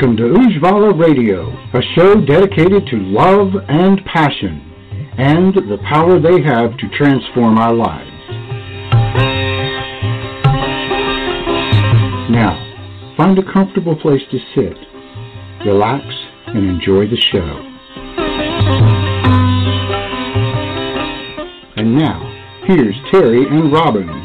Welcome to Ujjvala Radio, a show dedicated to love and passion and the power they have to transform our lives. Now, find a comfortable place to sit, relax, and enjoy the show. And now, here's Terry and Robin.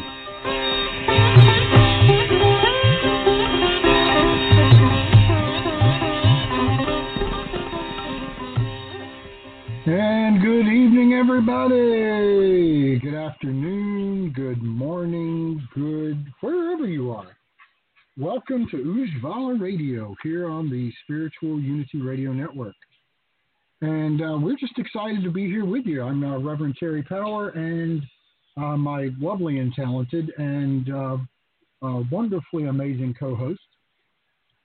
Welcome to Ujjvala Radio here on the Spiritual Unity Radio Network. And uh, we're just excited to be here with you. I'm uh, Reverend Terry Power, and uh, my lovely and talented and uh, uh, wonderfully amazing co host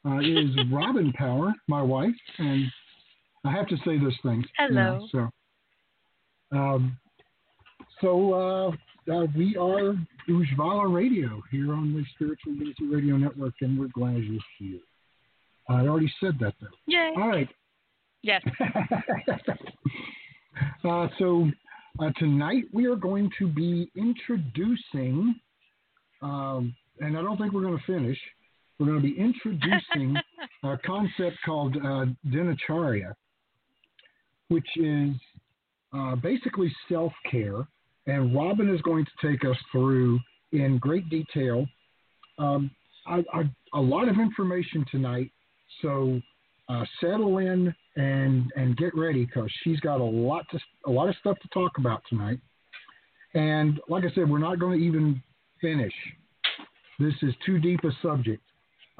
uh, is Robin Power, my wife. And I have to say those things. Hello. Yeah, so, um, so uh, we are Ujjvala Radio here on the Spiritual Unity Radio Network, and we're glad you're here. I already said that though. Yay. All right. Yes. uh, so uh, tonight we are going to be introducing, um, and I don't think we're going to finish. We're going to be introducing a concept called uh, dinacharya, which is uh, basically self care. And Robin is going to take us through in great detail um, I, I, a lot of information tonight. So uh, settle in and and get ready because she's got a lot to a lot of stuff to talk about tonight. And like I said, we're not going to even finish. This is too deep a subject.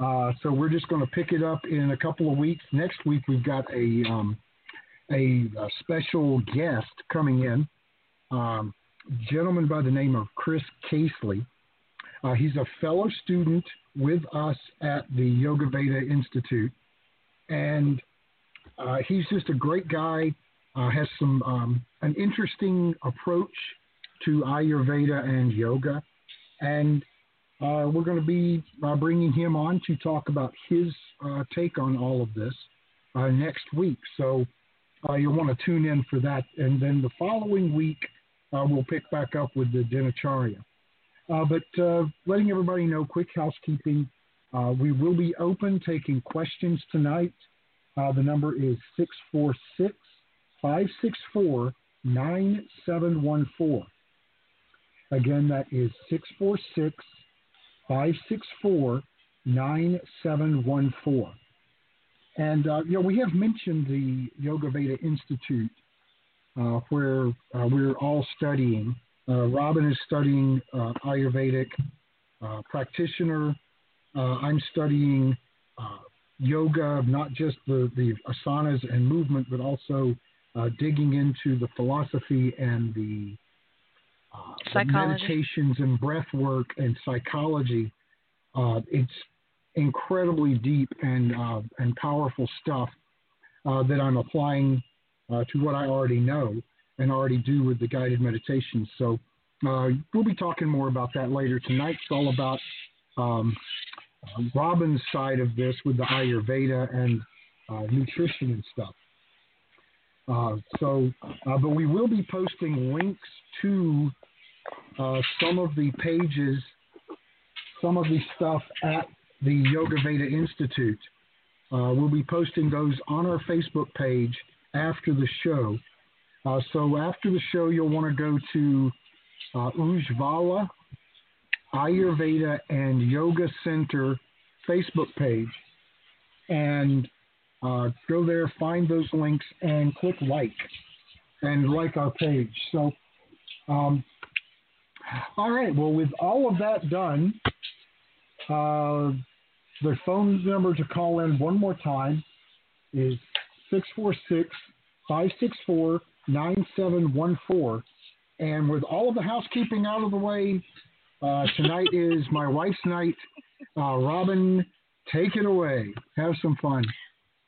Uh, so we're just going to pick it up in a couple of weeks. Next week we've got a um, a, a, special guest coming in, um, gentleman by the name of Chris Casely. Uh, he's a fellow student with us at the Yoga Veda Institute, and uh, he's just a great guy. Uh, has some um, an interesting approach to Ayurveda and yoga, and uh, we're going to be uh, bringing him on to talk about his uh, take on all of this next week. So you'll want to tune in for that. And then the following week, uh, we'll pick back up with the Dinacharya. but letting everybody know, quick housekeeping. we will be open taking questions tonight. the number is 646 564 9714. Again, that is 646 564 9714. And, uh, you know, we have mentioned the Yoga Veda Institute uh, where uh, we're all studying. Uh, Robin is studying uh, Ayurvedic uh, practitioner. I'm studying yoga, not just the, the asanas and movement, but also digging into the philosophy and the uh, the meditations and breath work and psychology. Uh, it's incredibly deep and uh, and powerful stuff uh, that I'm applying uh, to what I already know and already do with the guided meditations. So uh, we'll be talking more about that later. Tonight's all about um, Robin's side of this with the Ayurveda and nutrition and stuff. Uh, so, uh, but we will be posting links to uh, some of the pages, some of the stuff at the Yoga Veda Institute. Uh, we'll be posting those on our Facebook page after the show. Uh, so after the show, you'll want to go to uh, Ujjvala Ayurveda and Yoga Center Facebook page and uh, go there, find those links, and click like and like our page. So, um, all right. Well, with all of that done, uh, the phone number to call in one more time is 646 564 9714. And with all of the housekeeping out of the way, uh, tonight is my wife's night. Uh, Robin, take it away. Have some fun.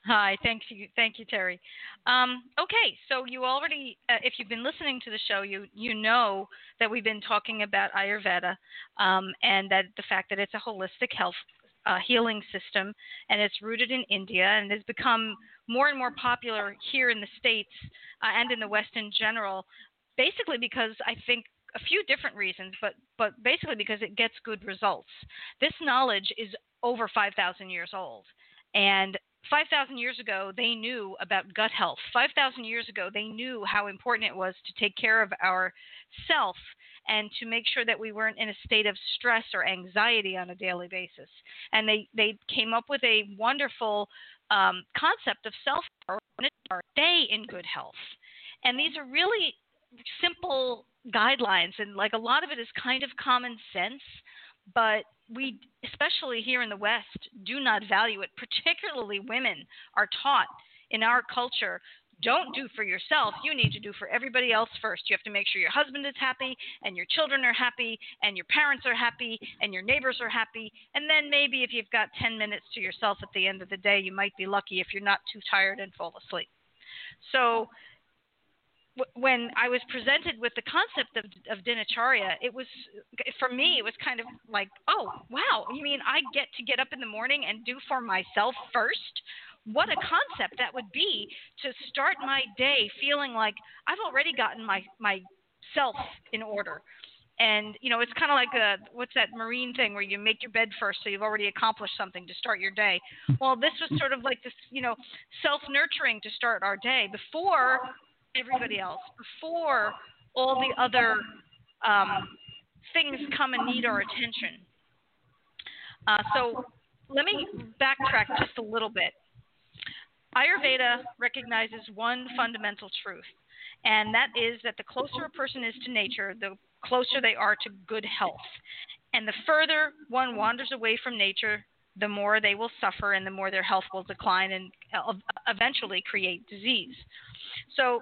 Hi, thank you, thank you, Terry. Um, okay, so you already, uh, if you've been listening to the show, you you know that we've been talking about Ayurveda um, and that the fact that it's a holistic health uh, healing system and it's rooted in India and has become more and more popular here in the states uh, and in the West in general, basically because I think a few different reasons, but but basically because it gets good results. This knowledge is over 5,000 years old, and 5,000 years ago, they knew about gut health. 5,000 years ago, they knew how important it was to take care of our self and to make sure that we weren't in a state of stress or anxiety on a daily basis. And they, they came up with a wonderful um, concept of self care our day in good health. And these are really simple guidelines, and like a lot of it is kind of common sense, but we, especially here in the West, do not value it. Particularly women are taught in our culture don't do for yourself, you need to do for everybody else first. You have to make sure your husband is happy, and your children are happy, and your parents are happy, and your neighbors are happy. And then maybe if you've got 10 minutes to yourself at the end of the day, you might be lucky if you're not too tired and fall asleep. So when I was presented with the concept of, of dinacharya, it was for me. It was kind of like, oh wow, you mean I get to get up in the morning and do for myself first? What a concept that would be to start my day feeling like I've already gotten my myself in order. And you know, it's kind of like a what's that marine thing where you make your bed first, so you've already accomplished something to start your day. Well, this was sort of like this, you know, self nurturing to start our day before everybody else before all the other um, things come and need our attention. Uh, so let me backtrack just a little bit. Ayurveda recognizes one fundamental truth, and that is that the closer a person is to nature, the closer they are to good health. And the further one wanders away from nature, the more they will suffer and the more their health will decline and eventually create disease. So,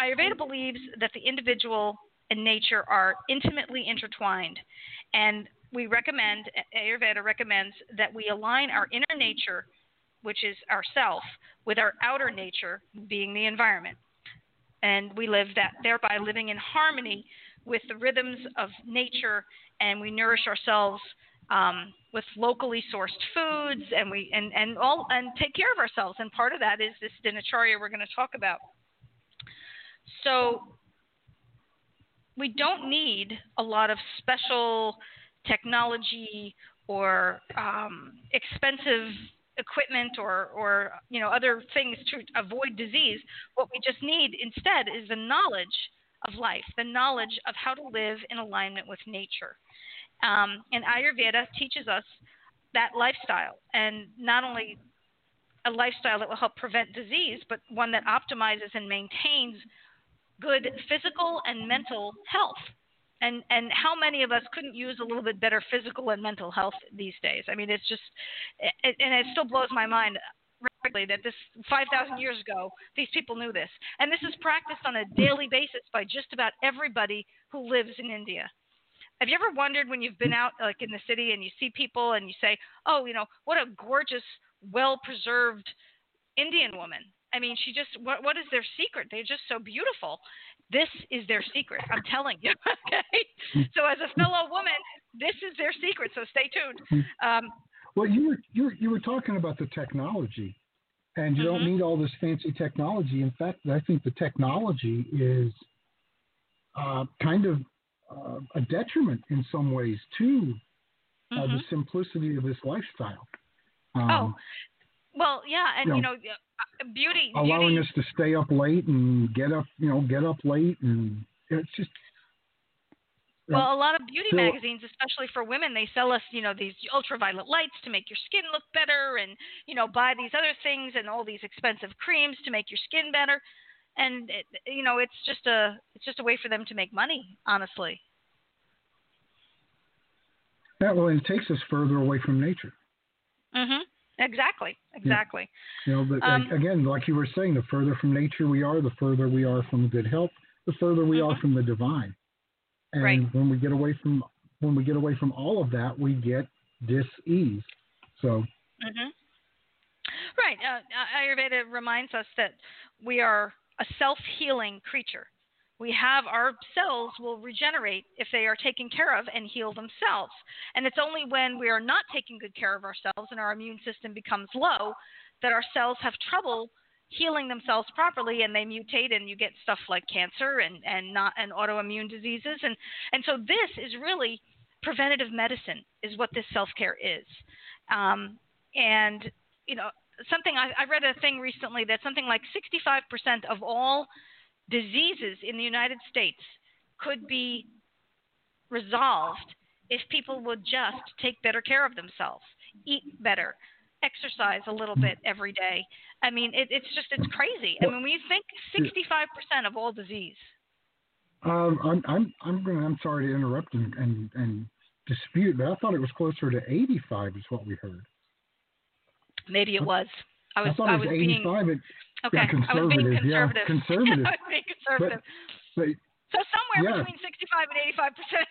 Ayurveda believes that the individual and nature are intimately intertwined, and we recommend Ayurveda recommends that we align our inner nature, which is ourself, with our outer nature, being the environment, and we live that thereby living in harmony with the rhythms of nature, and we nourish ourselves um, with locally sourced foods, and we and and all and take care of ourselves. And part of that is this dinacharya we're going to talk about. So we don't need a lot of special technology or um, expensive equipment or, or you know other things to avoid disease. What we just need instead is the knowledge of life, the knowledge of how to live in alignment with nature. Um, and Ayurveda teaches us that lifestyle, and not only a lifestyle that will help prevent disease, but one that optimizes and maintains good physical and mental health. And and how many of us couldn't use a little bit better physical and mental health these days? I mean, it's just, it, and it still blows my mind that this 5,000 years ago, these people knew this. And this is practiced on a daily basis by just about everybody who lives in India. Have you ever wondered when you've been out, like in the city, and you see people and you say, oh, you know, what a gorgeous, well preserved Indian woman? I mean, she just what what is their secret? They're just so beautiful. This is their secret. I'm telling you. okay. So as a fellow woman, this is their secret. So stay tuned. Um, well, you were you were, you were talking about the technology, and you mm-hmm. don't need all this fancy technology. In fact, I think the technology is uh, kind of uh, a detriment in some ways to uh, mm-hmm. the simplicity of this lifestyle. Um, oh, Well, yeah, and You you know, know, uh, beauty, allowing beauty. us to stay up late and get up, you know, get up late, and it's just Well, a lot of beauty So- magazines, especially for women, they sell us, you know, these ultraviolet lights to make your skin look better, and you know, buy these other things and all these expensive creams to make your skin better, and it, you know, it's just a it's just a way for them to make money, honestly. that. Well, it takes us further away from nature. Mhm. Exactly. Exactly. You know, but Um, again, like you were saying, the further from nature we are, the further we are from good health, the further we are Mhm. from the divine. And Right. when we get away from when we get away from all of that, we get dis-ease. So hmm Right. Uh, Ayurveda reminds us that we are a self-healing creature. We have our cells will regenerate if they are taken care of and heal themselves. And it's only when we are not taking good care of ourselves and our immune system becomes low that our cells have trouble healing themselves properly and they mutate and you get stuff like cancer and, and not and autoimmune diseases and, and so this is really preventative medicine is what this self-care is. Um, and you know something I, I read a thing recently that something like 65% of all diseases in the United States could be resolved if people would just take better care of themselves, eat better, exercise a little bit every day. I mean, it, it's just it's crazy. I mean, when you think 65% of all disease. um, I'm I'm I'm going. I'm sorry to interrupt and, and and dispute, but I thought it was closer to 85 is what we heard. Maybe it was. I was I thought it was was being 85. It, okay. yeah, I was being conservative, yeah, conservative. I was being conservative. but so somewhere yeah. between 65 and 85 percent.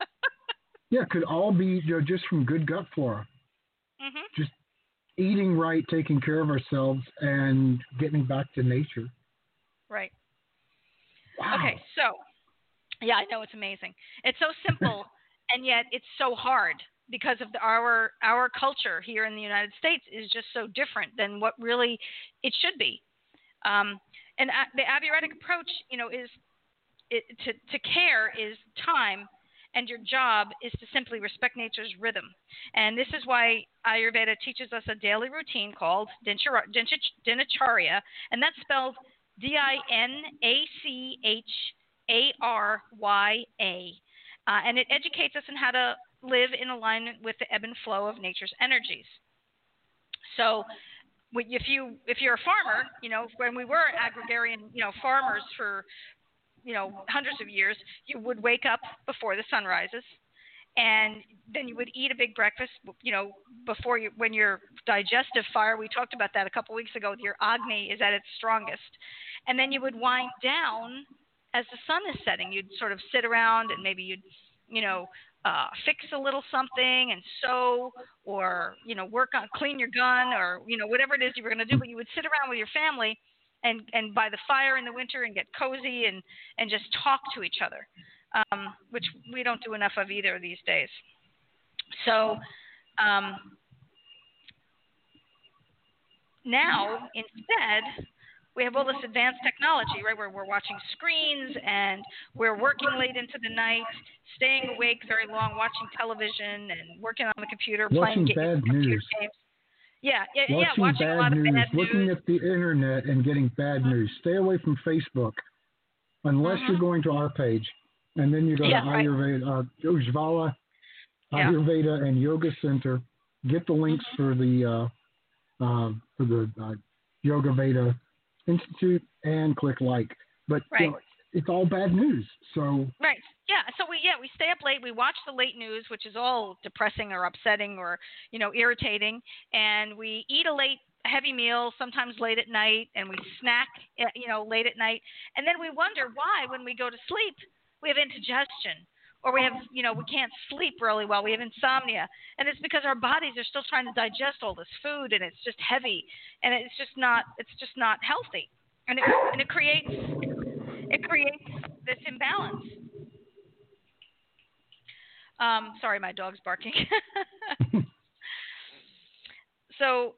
yeah, could all be you know, just from good gut flora. mhm. Just eating right, taking care of ourselves, and getting back to nature. Right. Wow. Okay, so yeah, I know it's amazing. It's so simple, and yet it's so hard because of the, our our culture here in the United States is just so different than what really it should be. Um, and a- the Ayurvedic approach, you know, is it, to to care is time, and your job is to simply respect nature's rhythm. And this is why Ayurveda teaches us a daily routine called Dinacharya, and that's spelled D I N A C H A R Y A. Uh, and it educates us on how to live in alignment with the ebb and flow of nature's energies. So, if you if you're a farmer, you know when we were agrarian, you know farmers for you know hundreds of years, you would wake up before the sun rises, and then you would eat a big breakfast. You know before you when your digestive fire, we talked about that a couple weeks ago. Your agni is at its strongest, and then you would wind down as the sun is setting. You'd sort of sit around and maybe you'd you know uh, fix a little something and sew or you know work on clean your gun or you know whatever it is you were going to do but you would sit around with your family and and by the fire in the winter and get cozy and and just talk to each other um, which we don't do enough of either these days. So um, now instead we have all this advanced technology, right? Where we're watching screens and we're working late into the night, staying awake very long, watching television and working on the computer, Watching playing bad computer news. games. Yeah, yeah, Watching, yeah. Watching bad a lot news, of bad looking at the internet and getting bad Mhm. news. Stay away from Facebook unless Mhm. you're going to our page. And then you go Yeah, to. Ayurveda, uh, Ujjvala, Yeah. Ayurveda and Yoga Center. Get the links Mhm. for the uh, uh, for the uh, Yoga Veda Institute and click like. But you know, it's all bad news. So Right. Yeah. So we yeah we stay up late. We watch the late news, which is all depressing or upsetting or you know irritating, and we eat a late heavy meal sometimes late at night, and we snack eh, you know late at night, and then we wonder why when we go to sleep we have indigestion or we have you know we can't sleep really well. We have insomnia, and it's because our bodies are still trying to digest all this food, and it's just heavy, and it's just not it's just not healthy, and it and it creates it creates this imbalance. Um, sorry, my dog's barking. so,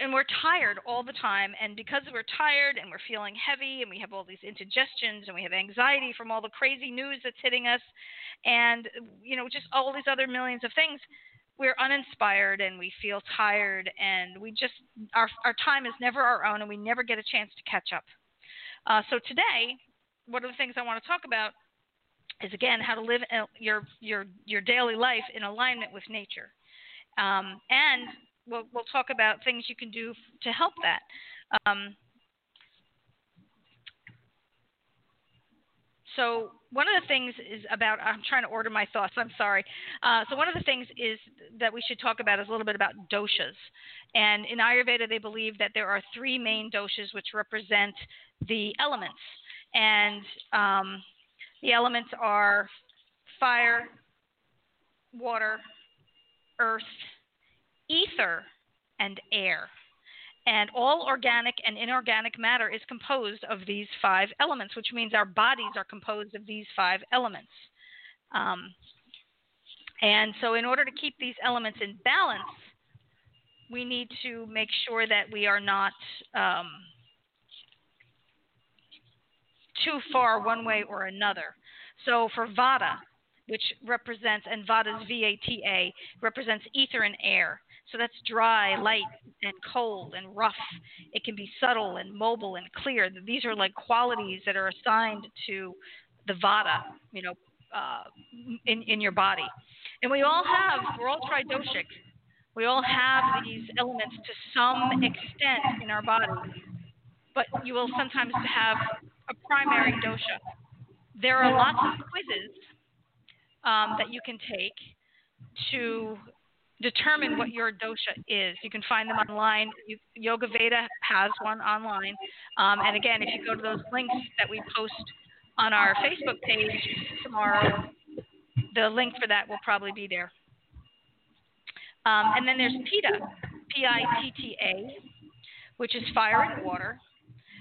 and we're tired all the time, and because we're tired and we're feeling heavy, and we have all these indigestions, and we have anxiety from all the crazy news that's hitting us, and you know, just all these other millions of things, we're uninspired and we feel tired and we just our our time is never our own and we never get a chance to catch up. Uh, so today, one of the things I want to talk about is again how to live your your your daily life in alignment with nature, um, and we'll we'll talk about things you can do to help that. Um, so one of the things is about i'm trying to order my thoughts i'm sorry. Uh, so one of the things is that we should talk about is a little bit about doshas. And in ayurveda they believe that there are three main doshas which represent the elements. And um, the elements are fire water earth ether and air and all organic and inorganic matter is composed of these five elements, which means our bodies are composed of these five elements. Um, and so, in order to keep these elements in balance, we need to make sure that we are not um, too far one way or another. So, for Vata, which represents, and Vata's V A T A, represents ether and air. So that's dry, light, and cold and rough. It can be subtle and mobile and clear. These are like qualities that are assigned to the vata, you know, uh, in in your body. And we all have, we're all tridoshic. We all have these elements to some extent in our body. But you will sometimes have a primary dosha. There are lots of quizzes um, that you can take to determine what your dosha is. You can find them online. You, Yoga Veda has one online. Um, and again, if you go to those links that we post on our Facebook page tomorrow, the link for that will probably be there. Um, and then there's Pitta, P I T T A, which is fire and water.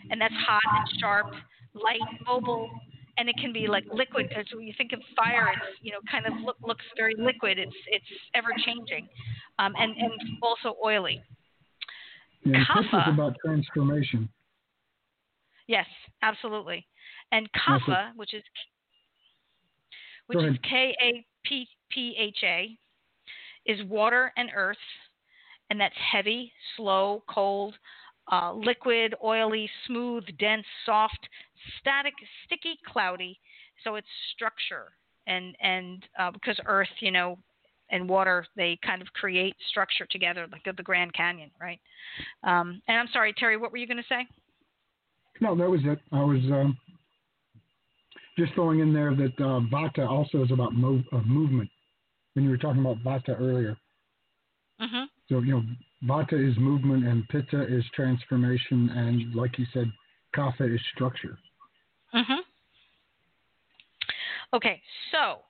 And that's hot and sharp, light, mobile, and it can be like liquid because when you think of fire, it's you know kind of look, looks very liquid. It's it's ever changing, um, and and also oily. Yeah, Kapha, is about transformation. Yes, absolutely. And Kapha, which is which is K A P P H A, is water and earth, and that's heavy, slow, cold, uh, liquid, oily, smooth, dense, soft, static, sticky, cloudy. So it's structure, and and uh, because Earth, you know, and water, they kind of create structure together, like the Grand Canyon, right? Um, and I'm sorry, Terry, what were you going to say? No, that was it. I was um, just throwing in there that uh, Vata also is about move, uh, movement. When you were talking about Vata earlier. Mm-hmm. So you know, Vata is movement, and Pitta is transformation, and like you said, Kapha is structure. Mhm. Okay, so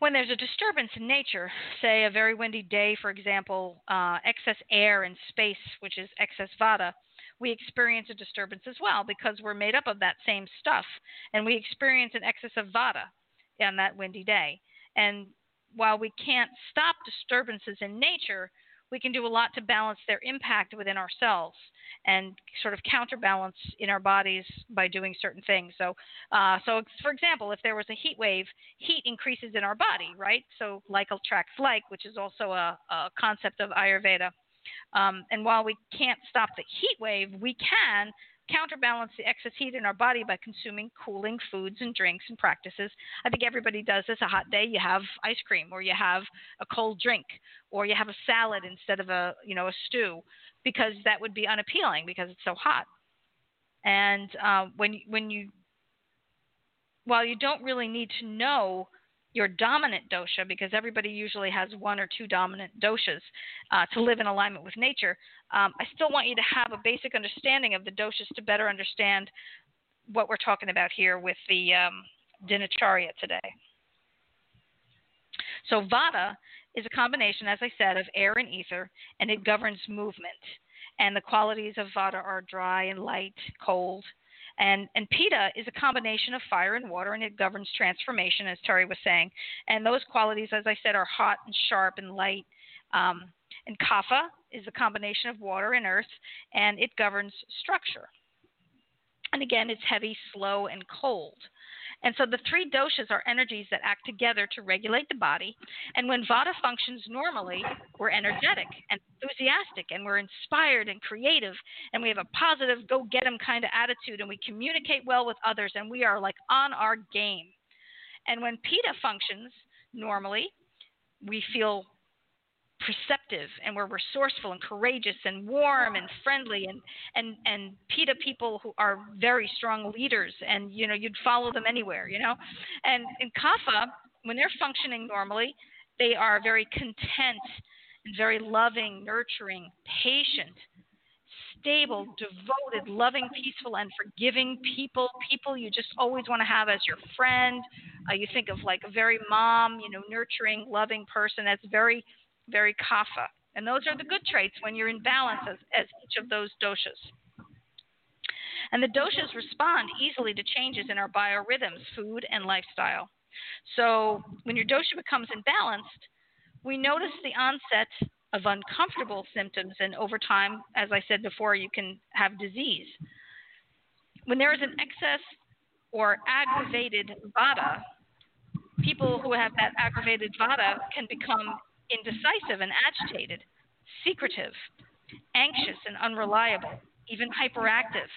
when there's a disturbance in nature, say a very windy day, for example, uh, excess air in space, which is excess vata, we experience a disturbance as well because we're made up of that same stuff, and we experience an excess of vata on that windy day. And while we can't stop disturbances in nature, we can do a lot to balance their impact within ourselves and sort of counterbalance in our bodies by doing certain things. So, uh, so for example, if there was a heat wave, heat increases in our body, right? So, like attracts like, which is also a, a concept of Ayurveda. Um, and while we can't stop the heat wave, we can counterbalance the excess heat in our body by consuming cooling foods and drinks and practices. I think everybody does this. A hot day, you have ice cream, or you have a cold drink, or you have a salad instead of a you know a stew, because that would be unappealing because it's so hot. And uh, when when you while you don't really need to know your dominant dosha, because everybody usually has one or two dominant doshas uh, to live in alignment with nature, um, I still want you to have a basic understanding of the doshas to better understand what we're talking about here with the um, dinacharya today. So, Vata is a combination, as I said, of air and ether, and it governs movement. And the qualities of Vata are dry and light, cold, and, and Pitta is a combination of fire and water, and it governs transformation, as Terry was saying. And those qualities, as I said, are hot and sharp and light. Um, and Kapha is a combination of water and earth, and it governs structure. And again, it's heavy, slow, and cold. And so the three doshas are energies that act together to regulate the body. And when Vata functions normally, we're energetic and enthusiastic and we're inspired and creative and we have a positive go get 'em kind of attitude and we communicate well with others and we are like on our game. And when Pitta functions normally, we feel perceptive and we're resourceful and courageous and warm and friendly and and and Pitta people who are very strong leaders and you know you'd follow them anywhere you know? And in Kapha when they're functioning normally they are very content and very loving nurturing patient stable devoted loving peaceful and forgiving people people you just always want to have as your friend. Uh, you think of like a very mom you know nurturing loving person that's very very kapha. And those are the good traits when you're in balance as, as each of those doshas. And the doshas respond easily to changes in our biorhythms, food, and lifestyle. So when your dosha becomes imbalanced, we notice the onset of uncomfortable symptoms, and over time, as I said before, you can have disease. When there is an excess or aggravated vata, people who have that aggravated vata can become indecisive and agitated, secretive, anxious and unreliable, even hyperactive.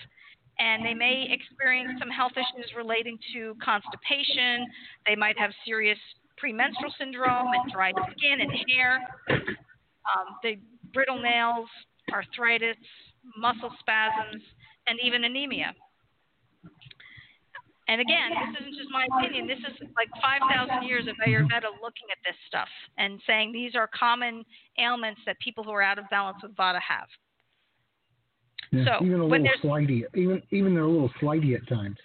And they may experience some health issues relating to constipation. They might have serious premenstrual syndrome and dry skin and hair, um, they, brittle nails, arthritis, muscle spasms, and even anemia. And again, this isn't just my opinion. This is like 5,000 years of Ayurveda looking at this stuff and saying these are common ailments that people who are out of balance with Vata have. Yeah, so even a little flighty, even even they're a little flighty at times.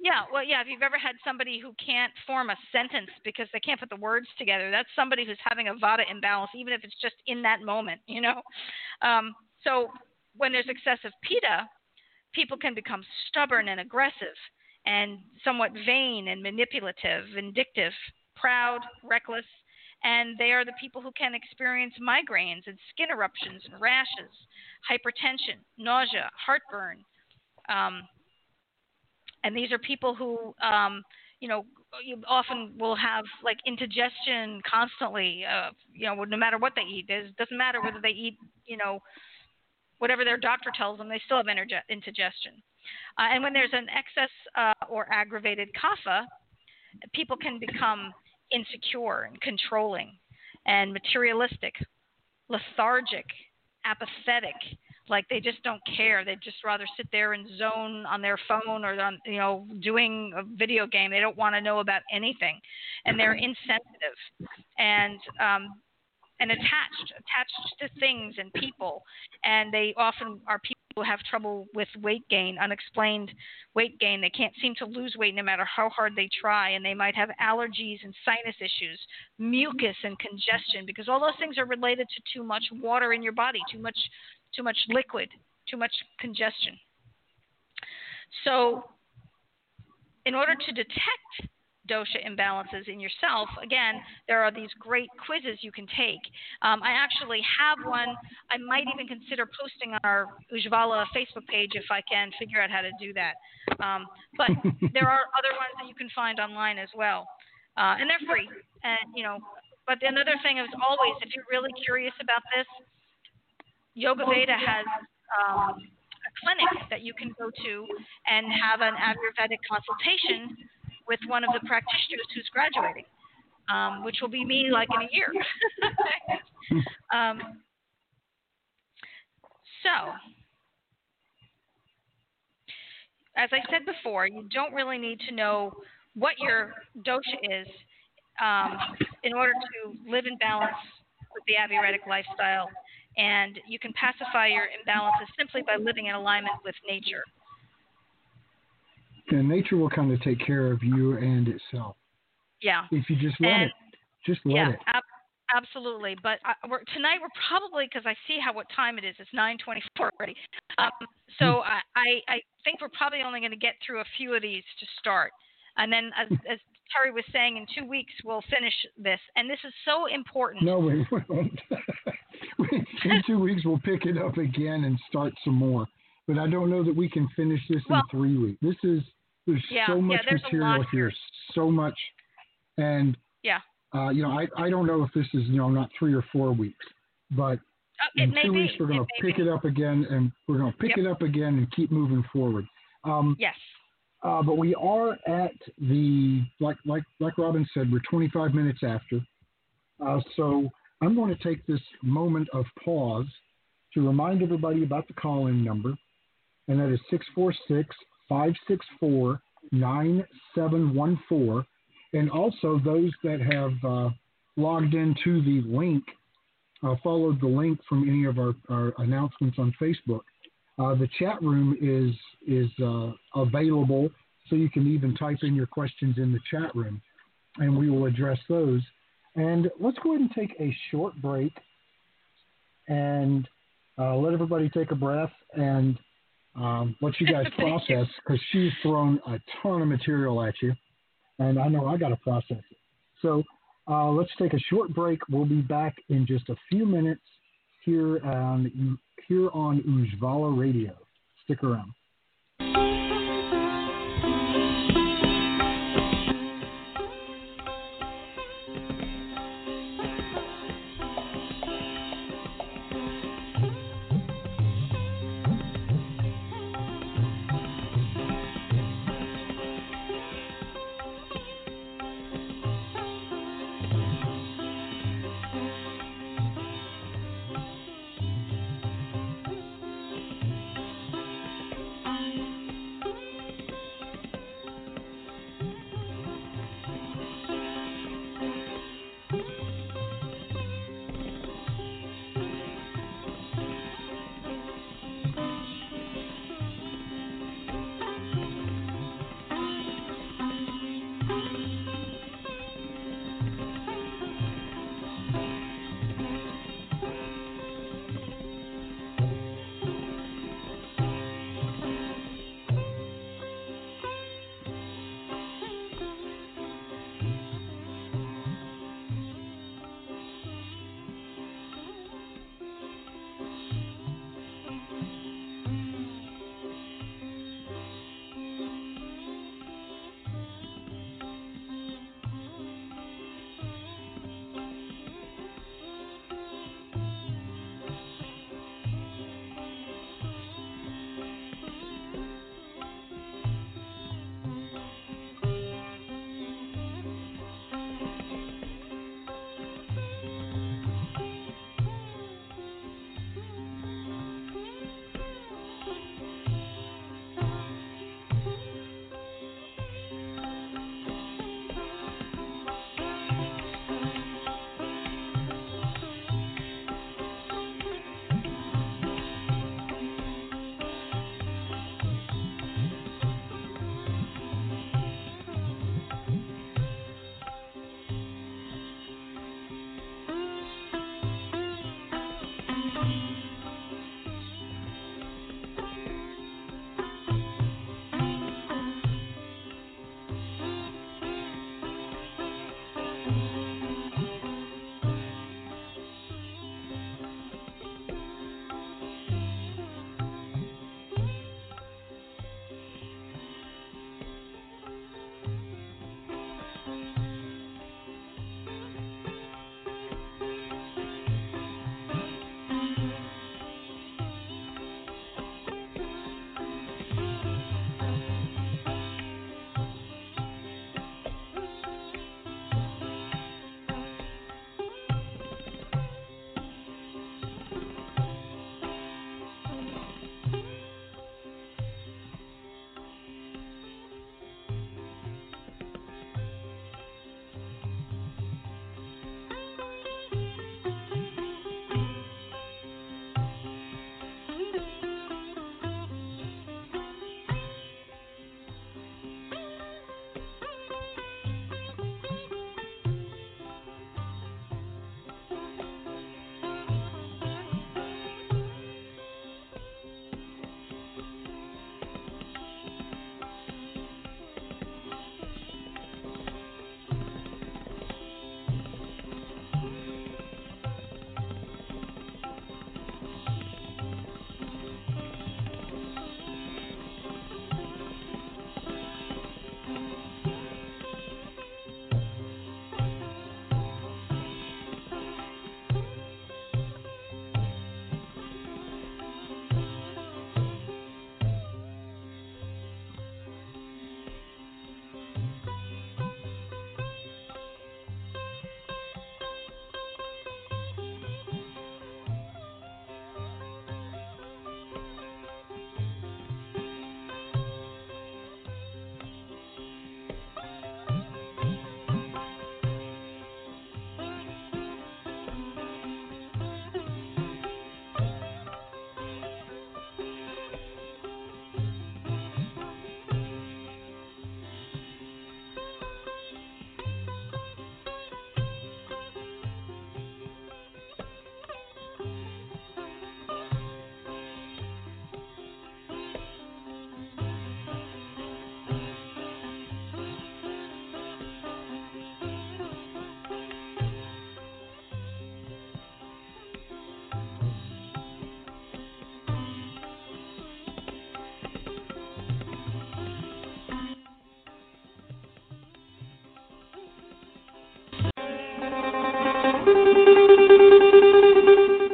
yeah, well, yeah. If you've ever had somebody who can't form a sentence because they can't put the words together, that's somebody who's having a Vata imbalance, even if it's just in that moment, you know. Um, so when there's excessive Pitta, people can become stubborn and aggressive and somewhat vain and manipulative, vindictive, proud, reckless, and they are the people who can experience migraines and skin eruptions and rashes, hypertension, nausea, heartburn. Um, and these are people who, um, you know, you often will have like indigestion constantly. Uh, you know, no matter what they eat, it doesn't matter whether they eat, you know, whatever their doctor tells them, they still have indigestion. Uh, and when there's an excess uh, or aggravated kapha, people can become insecure and controlling and materialistic, lethargic, apathetic, like they just don't care. They'd just rather sit there and zone on their phone or on, you know, doing a video game. They don't want to know about anything, and they're insensitive and um, and attached, attached to things and people. And they often are people who have trouble with weight gain, unexplained weight gain. They can't seem to lose weight no matter how hard they try, and they might have allergies and sinus issues, mucus and congestion, because all those things are related to too much water in your body, too much, too much liquid, too much congestion. So, in order to detect dosha imbalances in yourself, again, there are these great quizzes you can take. Um, I actually have one. I might even consider posting on our Ujjvala Facebook page if I can figure out how to do that. Um, but there are other ones that you can find online as well, uh, and they're free. And you know, but another thing is always, if you're really curious about this, Yoga Veda has. Um, a clinic that you can go to and have an Ayurvedic consultation with one of the practitioners who's graduating, um, which will be me like in a year. um, so, as I said before, you don't really need to know what your dosha is um, in order to live in balance with the Ayurvedic lifestyle. And you can pacify your imbalances simply by living in alignment with nature and nature will kind of take care of you and itself. Yeah. If you just let and, it, just let yeah, it. Ab- absolutely. But uh, we're, tonight we're probably because I see how what time it is. It's 9:24 already. Um, so hmm. I, I think we're probably only going to get through a few of these to start, and then as, as Terry was saying, in two weeks we'll finish this. And this is so important. No, we won't. in two weeks we'll pick it up again and start some more. But I don't know that we can finish this well, in three weeks. This is There's Yeah, so yeah, much there's material here, here. so much, and Yeah. uh, you know, I I don't know if this is you know not three or four weeks, but it in two be. weeks we're going to pick be. it up again, and we're going to pick Yep. it up again and keep moving forward. Um, Yes. uh, but we are at the like like like Robin said, we're 25 minutes after. Uh, so I'm going to take this moment of pause to remind everybody about the call-in number, and that is 646-564-9714. And also those that have uh, logged into the link, uh, followed the link from any of our, our announcements on Facebook. Uh, the chat room is is uh, available, so you can even type in your questions in the chat room, and we will address those. And let's go ahead and take a short break, and uh, let everybody take a breath and um, you guys process because she's thrown a ton of material at you, and I know I got to process it. So uh, let's take a short break. We'll be back in just a few minutes here on here on Ujjvala Radio. Stick around.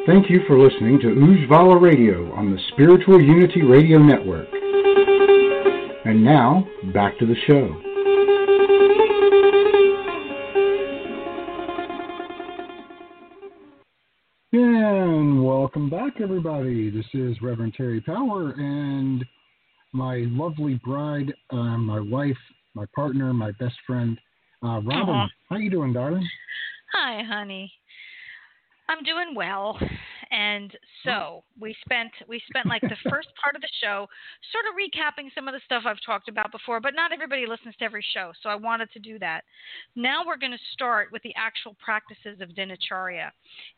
Thank you for listening to Ujjvala Radio on the Spiritual Unity Radio Network. And now, back to the show. And welcome back, everybody. This is Reverend Terry Power and my lovely bride, uh, my wife, my partner, my best friend, uh, Robin. Uh-huh. How you doing, darling? Hi, honey. I'm doing well. And so we spent we spent like the first part of the show sort of recapping some of the stuff I've talked about before, but not everybody listens to every show, so I wanted to do that. Now we're going to start with the actual practices of dinacharya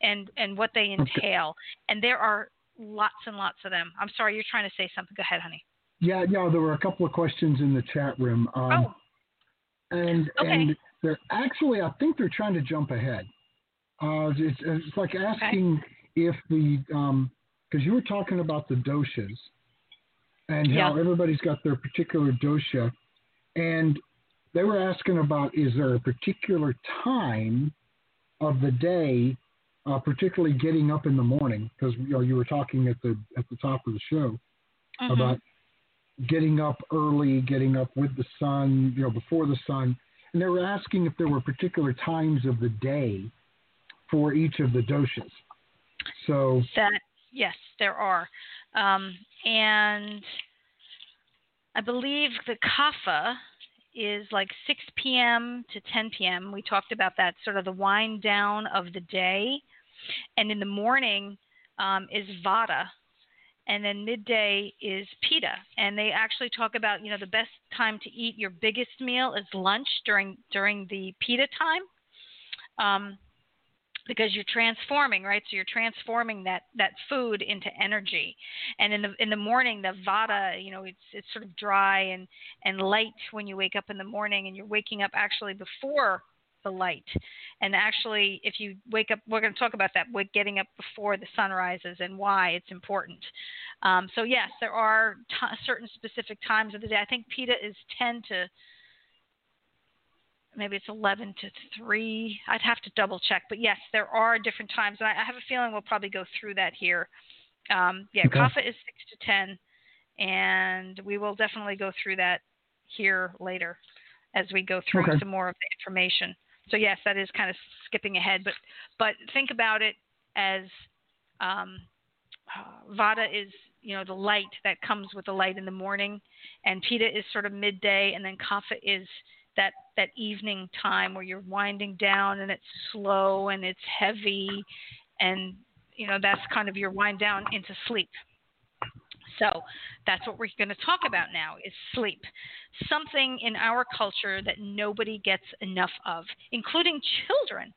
and and what they entail. And there are lots and lots of them. I'm sorry, you're trying to say something. Go ahead, honey. Yeah, yeah, there were a couple of questions in the chat room. Um, oh. And okay. and they're actually I think they're trying to jump ahead. Uh, it's, it's like asking okay. if the because um, you were talking about the doshas and yeah. how everybody's got their particular dosha, and they were asking about is there a particular time of the day, uh, particularly getting up in the morning, because you know you were talking at the at the top of the show mm-hmm. about getting up early, getting up with the sun, you know, before the sun, and they were asking if there were particular times of the day for each of the doshas. So that yes, there are, um, and I believe the kapha is like 6 p.m. to 10 p.m. We talked about that sort of the wind down of the day, and in the morning um, is vata, and then midday is pitta. And they actually talk about you know the best time to eat your biggest meal is lunch during during the pitta time. Um, because you're transforming right so you're transforming that that food into energy and in the in the morning the vata you know it's it's sort of dry and and light when you wake up in the morning and you're waking up actually before the light and actually if you wake up we're going to talk about that getting up before the sun rises and why it's important um, so yes there are t- certain specific times of the day i think pitta is 10 to maybe it's 11 to 3. I'd have to double check. But yes, there are different times. And I, I have a feeling we'll probably go through that here. Um, yeah, okay. kapha is 6 to 10. And we will definitely go through that here later as we go through okay. some more of the information. So yes, that is kind of skipping ahead, but but think about it as um, is you know the light that comes with the light in the morning, and Pitta is sort of midday, and then Kapha is that that evening time where you're winding down and it's slow and it's heavy and you know that's kind of your wind down into sleep so that's what we're going to talk about now is sleep something in our culture that nobody gets enough of including children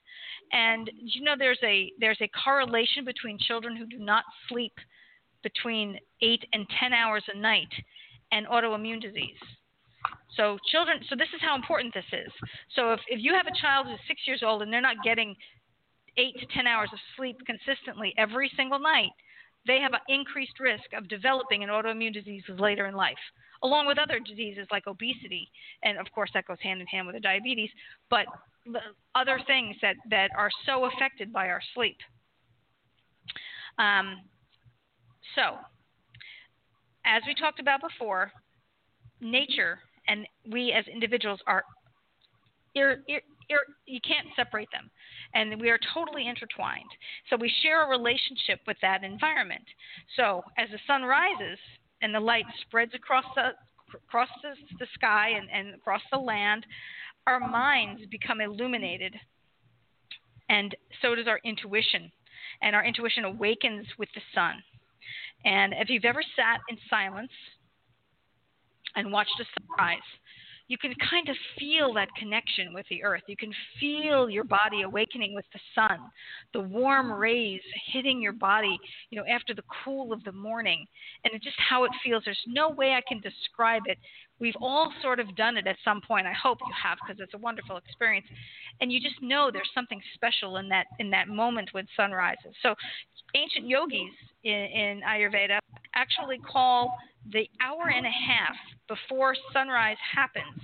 and you know there's a there's a correlation between children who do not sleep between 8 and 10 hours a night and autoimmune disease so children, so this is how important this is. So if, if you have a child who's six years old and they're not getting eight to 10 hours of sleep consistently every single night, they have an increased risk of developing an autoimmune disease later in life, along with other diseases like obesity. And of course, that goes hand in hand with the diabetes, but other things that, that are so affected by our sleep. Um, so, as we talked about before, nature and we as individuals are ir, ir, ir, you can't separate them and we are totally intertwined. So we share a relationship with that environment. So as the sun rises and the light spreads across the across the, the sky and, and across the land our minds become illuminated. And so does our intuition. And our intuition awakens with the sun. And if you've ever sat in silence and watched a sunrise, you can kind of feel that connection with the earth. You can feel your body awakening with the sun, the warm rays hitting your body, you know, after the cool of the morning, and just how it feels. There's no way I can describe it. We've all sort of done it at some point. I hope you have because it's a wonderful experience, and you just know there's something special in that in that moment when sun rises. So, ancient yogis in, in Ayurveda actually call the hour and a half before sunrise happens,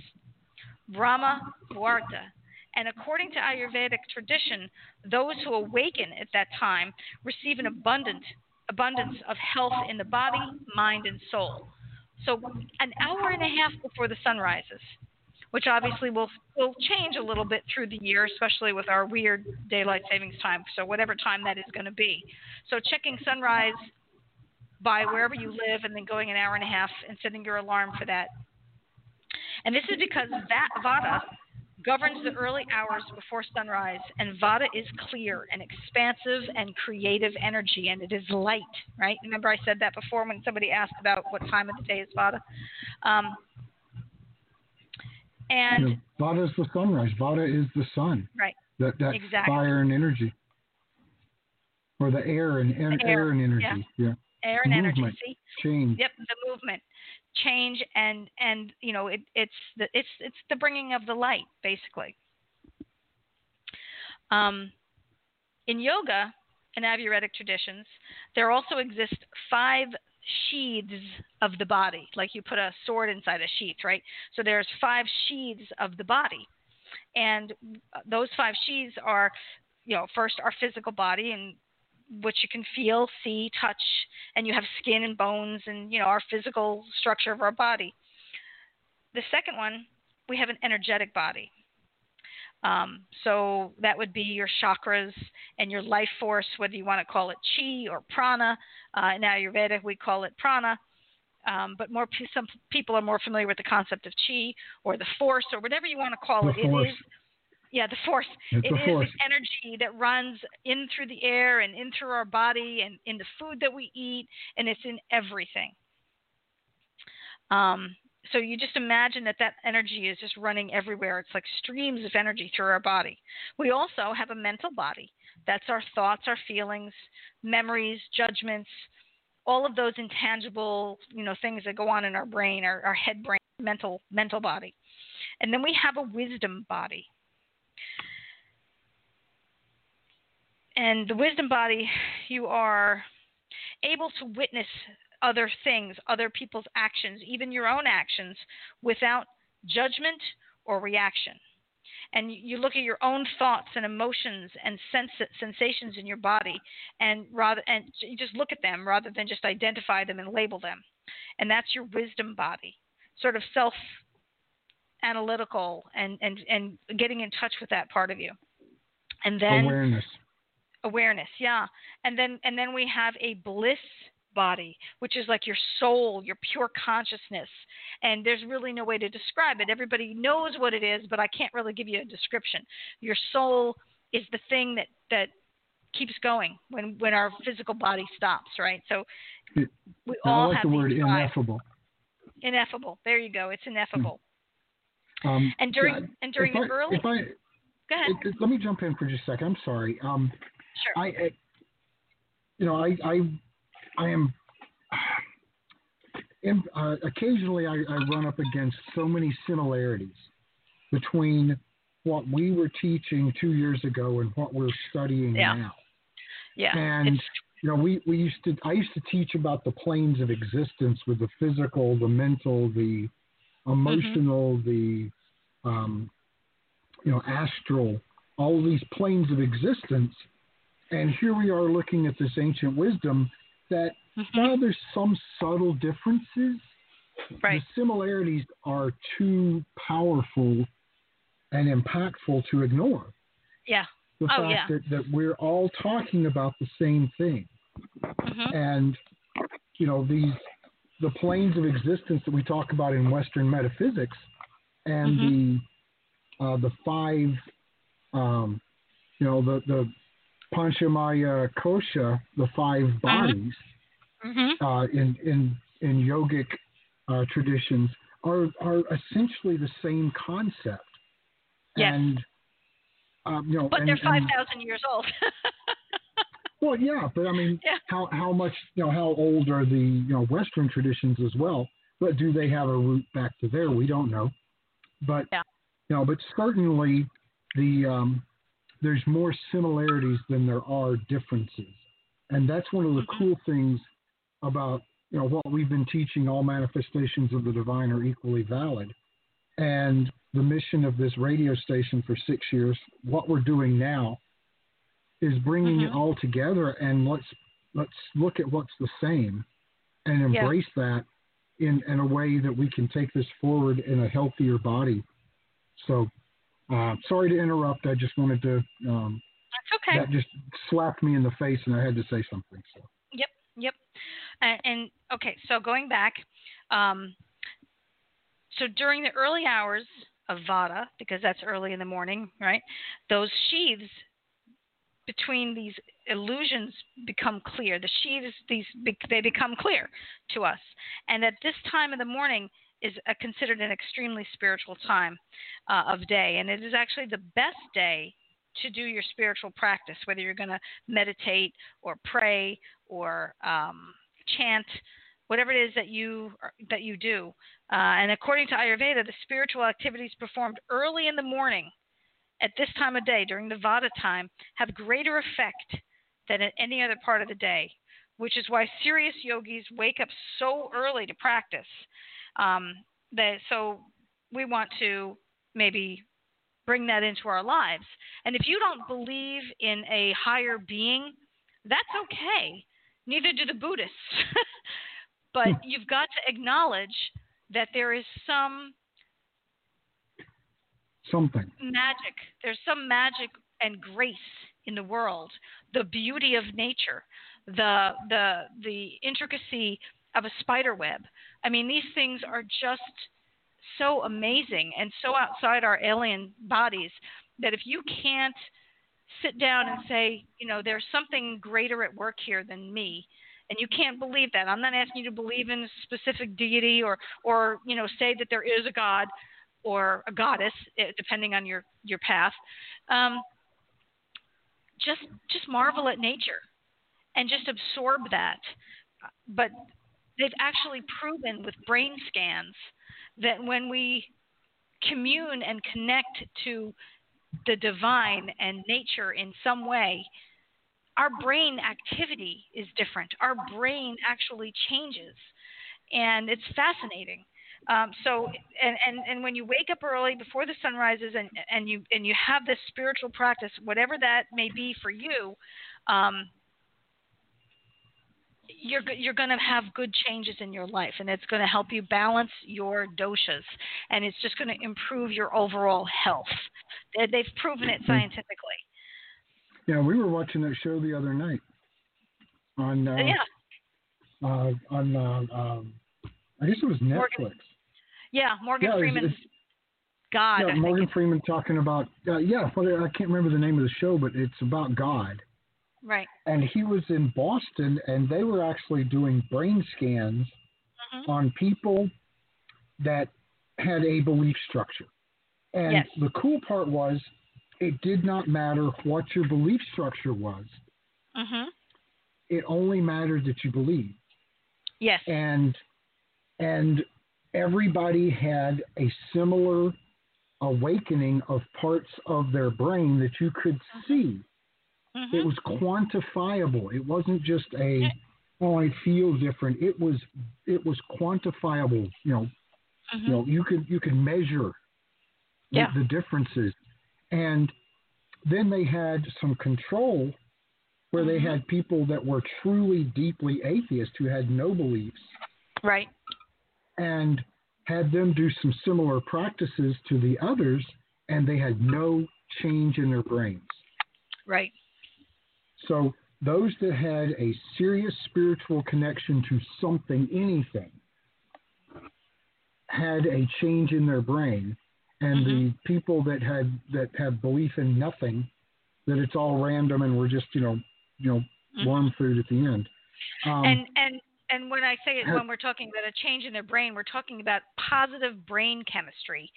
Brahma Muhurta, And according to Ayurvedic tradition, those who awaken at that time receive an abundant abundance of health in the body, mind, and soul. So, an hour and a half before the sun rises, which obviously will will change a little bit through the year, especially with our weird daylight savings time. So, whatever time that is going to be. So, checking sunrise by wherever you live, and then going an hour and a half and setting your alarm for that. And this is because that Vata governs the early hours before sunrise, and Vata is clear and expansive and creative energy, and it is light, right? Remember, I said that before when somebody asked about what time of the day is Vata. Um, and you know, Vata is the sunrise. Vata is the sun. Right. That that exactly. fire and energy, or the air and air, air, and energy. Yeah. yeah. Air and movement, energy. See? Change. Yep, the movement change and and you know it, it's the it's it's the bringing of the light basically. Um, in yoga and ayurvedic traditions there also exist five sheaths of the body. Like you put a sword inside a sheath right? So there's five sheaths of the body. And those five sheaths are you know first our physical body and which you can feel, see, touch, and you have skin and bones and you know our physical structure of our body. The second one, we have an energetic body. Um, so that would be your chakras and your life force, whether you want to call it chi or prana. Uh, in Ayurveda, we call it prana. Um, but more some people are more familiar with the concept of chi or the force or whatever you want to call the it. Force. It is yeah, the force. It's It is force. the energy that runs in through the air and in through our body and in the food that we eat, and it's in everything. Um, so you just imagine that that energy is just running everywhere. It's like streams of energy through our body. We also have a mental body. That's our thoughts, our feelings, memories, judgments, all of those intangible, you know, things that go on in our brain, our, our head brain, mental mental body. And then we have a wisdom body. And the wisdom body, you are able to witness other things, other people's actions, even your own actions, without judgment or reaction. And you look at your own thoughts and emotions and sens- sensations in your body, and rather and you just look at them rather than just identify them and label them. And that's your wisdom body, sort of self analytical and, and, and getting in touch with that part of you. And then Awareness. Awareness yeah. And then and then we have a bliss body which is like your soul your pure consciousness. And there's really no way to describe it. Everybody knows what it is but i can't really give you a description. Your soul is the thing that that keeps going when when our physical body stops right? So we I all like have the word ineffable. ineffable. There you go. It's ineffable. Um, and during yeah, and during the I, early I, go ahead. let me jump in for just a second. I'm sorry. Um, sure I, I you know, I, I, I am. uh, occasionally, I, I run up against so many similarities between what we were teaching two years ago and what we're studying Yeah. now. yeah and it's you know, we, we used to I used to teach about the planes of existence with the physical, the mental, the emotional, the um, you know, astral, all these planes of existence. And here we are looking at this ancient wisdom that Mhm. while there's some subtle differences, right the similarities are too powerful and impactful to ignore. yeah The Oh, fact yeah. that, that we're all talking about the same thing hmm and you know these the planes of existence that we talk about in Western metaphysics and the uh, the five um, you know the the Panchamaya Kosha the five bodies hmm uh, in in in yogic uh, traditions are are essentially the same concept Yes. and um, you know but and, they're 5000 years old Well, yeah, but I mean, Yeah. how how much you know how old are the you know Western traditions as well? But do they have a root back to there? We don't know. But Yeah. you know, but certainly the um, there's more similarities than there are differences, and that's one of the Mhm. cool things about you know what we've been teaching. All manifestations of the divine are equally valid, and the mission of this radio station for six years, what we're doing now, is bringing it Mhm. all together and let's let's look at what's the same and Yeah. embrace that in in a way that we can take this forward in a healthier body. So, uh, sorry to interrupt. I just wanted to. Um, That's okay. That just slapped me in the face, and I had to say something. So. Yep. And, and okay, so going back, um, so during the early hours of Vata, because that's early in the morning, right? Those sheaths between these illusions become clear. The sheaths, these they become clear to us, and at this time of the morning is a, considered an extremely spiritual time uh, of day, and it is actually the best day to do your spiritual practice, whether you're going to meditate or pray or um, chant, whatever it is that you that you do. Uh, and according to Ayurveda, the spiritual activities performed early in the morning at this time of day during the Vata time have greater effect than at any other part of the day, which is why serious yogis wake up so early to practice. Um, that, so we want to maybe bring that into our lives. And if you don't believe in a higher being, that's okay. Neither do the Buddhists. but you've got to acknowledge that there is some Something. magic. There's some magic and grace in the world. The beauty of nature, the the the intricacy of a spider web. I mean, these things are just so amazing and so outside our alien bodies that if you can't sit down and say, you know, there's something greater at work here than me, and you can't believe that. I'm not asking you to believe in a specific deity or or you know say that there is a god or a goddess, eh, depending on your your path. Um, just just marvel at nature and just absorb that. But they've actually proven with brain scans that when we commune and connect to the divine and nature in some way, our brain activity is different. Our brain actually changes, and it's fascinating. Um, so, and, and, and when you wake up early before the sun rises, and, and you and you have this spiritual practice, whatever that may be for you, um, you're you're going to have good changes in your life, and it's going to help you balance your doshas, and it's just going to improve your overall health. They- They've proven it scientifically. Yeah, we were watching that show the other night on uh, yeah, uh, on uh, um, I guess it was Netflix. Morgan yeah. Morgan Yeah, it's- it's- God. yeah, Morgan Freeman talking about uh, yeah, but I can't remember the name of the show, but it's about God. Right. And he was in Boston, and they were actually doing brain scans Mhm. on people that had a belief structure. And Yes. the cool part was, it did not matter what your belief structure was. Mhm. It only mattered that you believed. Yes. and and everybody had a similar awakening of parts of their brain that you could see. Mhm. It was quantifiable. It wasn't just a oh I feel different. It was it was quantifiable. You know, Mhm. you know you could you could measure the, Yeah. the differences, and then they had some control where they Mhm. had people that were truly deeply atheist who had no beliefs Right. and had them do some similar practices to the others, and they had no change in their brains. Right. So, those that had a serious spiritual connection to something, anything, had a change in their brain, and the people that had that have belief in nothing, that it's all random and we're just you know you know Mhm. worm food at the end. Um, and and and when I say it, when we're talking about a change in their brain, we're talking about positive brain chemistry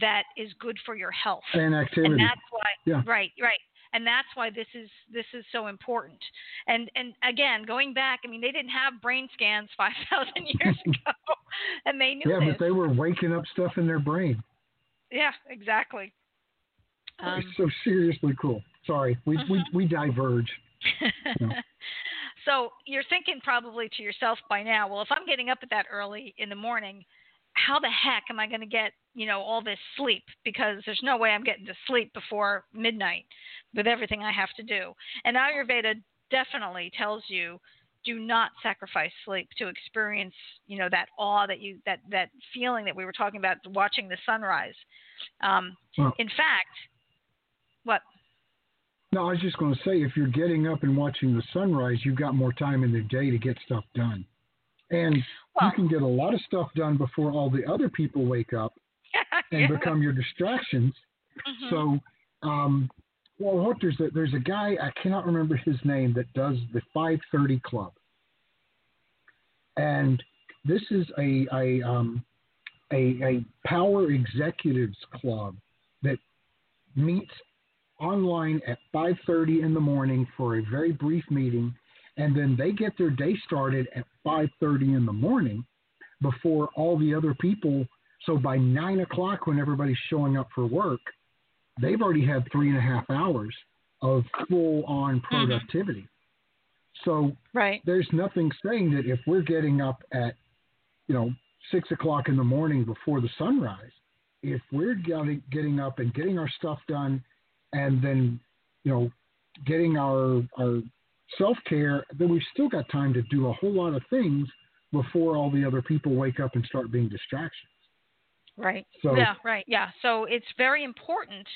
that is good for your health. and activity. And that's why, Yeah. right, right, and that's why this is this is so important. And and again, going back, I mean, they didn't have brain scans five thousand years ago, and they knew yeah, this. but they were waking up stuff in their brain. yeah, exactly. Um, it's so seriously cool. Sorry, we we, Mhm. we diverge. so you're thinking probably to yourself by now, well, if I'm getting up at that early in the morning, how the heck am I going to get you know all this sleep because there's no way I'm getting to sleep before midnight with everything I have to do. And Ayurveda definitely tells you do not sacrifice sleep to experience you know that awe that you that that feeling that we were talking about watching the sunrise. Um, well, in fact, what? No, I was just going to say if you're getting up and watching the sunrise, you've got more time in the day to get stuff done. And well, you can get a lot of stuff done before all the other people wake up and yeah. become your distractions. Mhm. So, um, well, what there's a, there's a guy I cannot remember his name that does the 5:30 Club, and this is a a um, a, a power executives club that meets online at 5:30 in the morning for a very brief meeting, and then they get their day started at 5:30 in the morning before all the other people. So by nine o'clock, when everybody's showing up for work, they've already had three and a half hours of full on mm-hmm. productivity. So right. there's nothing saying that if we're getting up at, you know, six o'clock in the morning before the sunrise, if we're getting, getting up and getting our stuff done and then, you know, getting our, our self care, then we've still got time to do a whole lot of things before all the other people wake up and start being distractions. Right. So- yeah, right. Yeah. So it's very important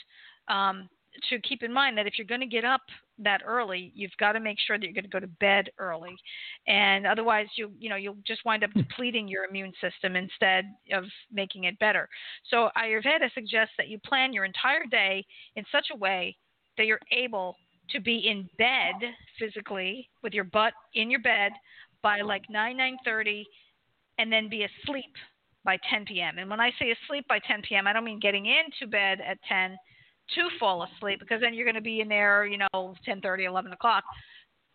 um, to keep in mind that if you're going to get up that early, you've got to make sure that you're going to go to bed early, and otherwise you you know you'll just wind up depleting your immune system instead of making it better. So Ayurveda suggests that you plan your entire day in such a way that you're able to be in bed physically with your butt in your bed by like 9 9:30 and then be asleep by 10 p.m. And when I say asleep by 10 p.m., I don't mean getting into bed at 10 to fall asleep because then you're going to be in there, you know, 10:30, 11 o'clock.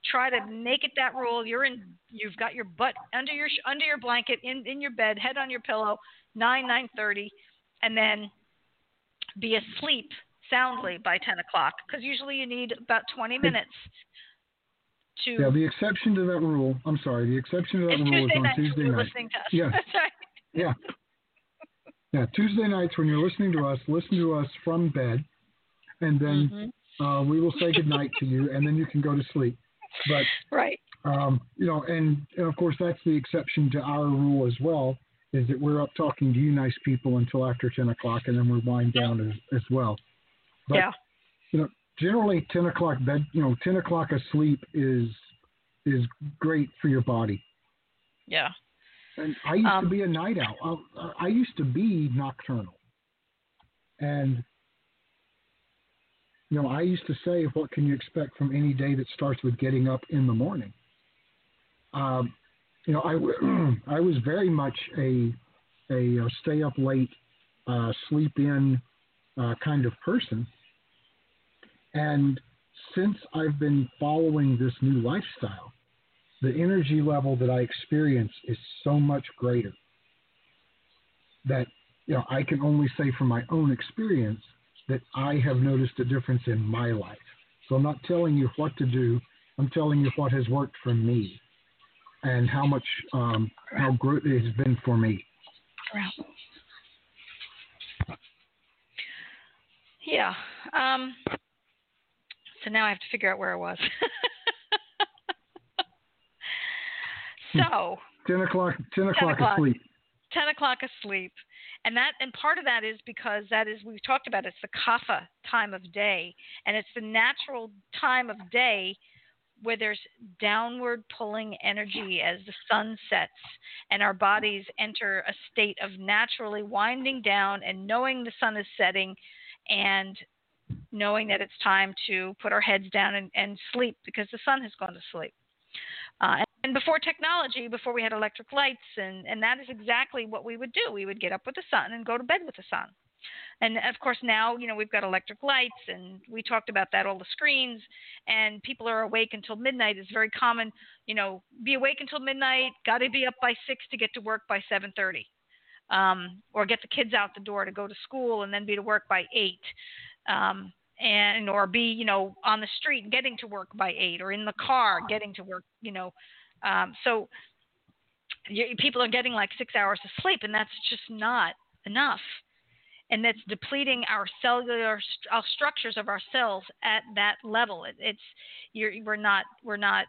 Try to make it that rule. You're in. You've got your butt under your under your blanket in in your bed, head on your pillow, 9 9:30, and then be asleep soundly by 10 o'clock because usually you need about 20 minutes to. Yeah, the exception to that rule, I'm sorry, the exception to that rule Tuesday is on night. Tuesday You're night. listening to us. Yeah. Yeah. Yeah, Tuesday nights when you're listening to us, listen to us from bed, and then Mhm. uh, we will say goodnight to you, and then you can go to sleep. But Right. um, you know, and, and of course that's the exception to our rule as well, is that we're up talking to you nice people until after 10 o'clock, and then we wind down as, as well. But yeah. you know, generally 10 o'clock bed, you know, 10 o'clock asleep is is great for your body. Yeah. And I used to Um, be a night owl. I, I used to be nocturnal. And, you know, I used to say, what can you expect from any day that starts with getting up in the morning? Um, you know, I, I was very much a, a stay up late, uh, sleep in uh, kind of person. And since I've been following this new lifestyle, the energy level that I experience is so much greater that you know I can only say from my own experience that I have noticed a difference in my life. So I'm not telling you what to do. I'm telling you what has worked for me and how much um, how great it has been for me. Yeah. Um, so now I have to figure out where I was. so Ten o'clock. Ten o'clock, o'clock. asleep. 10 o'clock asleep. And that and part of that is because that is we've talked about it's the kapha time of day and it's the natural time of day where there's downward pulling energy as the sun sets and our bodies enter a state of naturally winding down and knowing the sun is setting and knowing that it's time to put our heads down and, and sleep because the sun has gone to sleep. Uh, and, and before technology, before we had electric lights, and, and that is exactly what we would do. We would get up with the sun and go to bed with the sun. And of course, now, you know, we've got electric lights, and we talked about that, all the screens, and people are awake until midnight. It's very common, you know, be awake until midnight, got to be up by 6 to get to work by 7.30. Um, or get the kids out the door to go to school and then be to work by 8. Um, and or be you know on the street getting to work by eight or in the car getting to work you know um, so you, people are getting like six hours of sleep, and that's just not enough. And that's depleting our cellular our structures of our cells at that level. It, it's you're, we're not we're not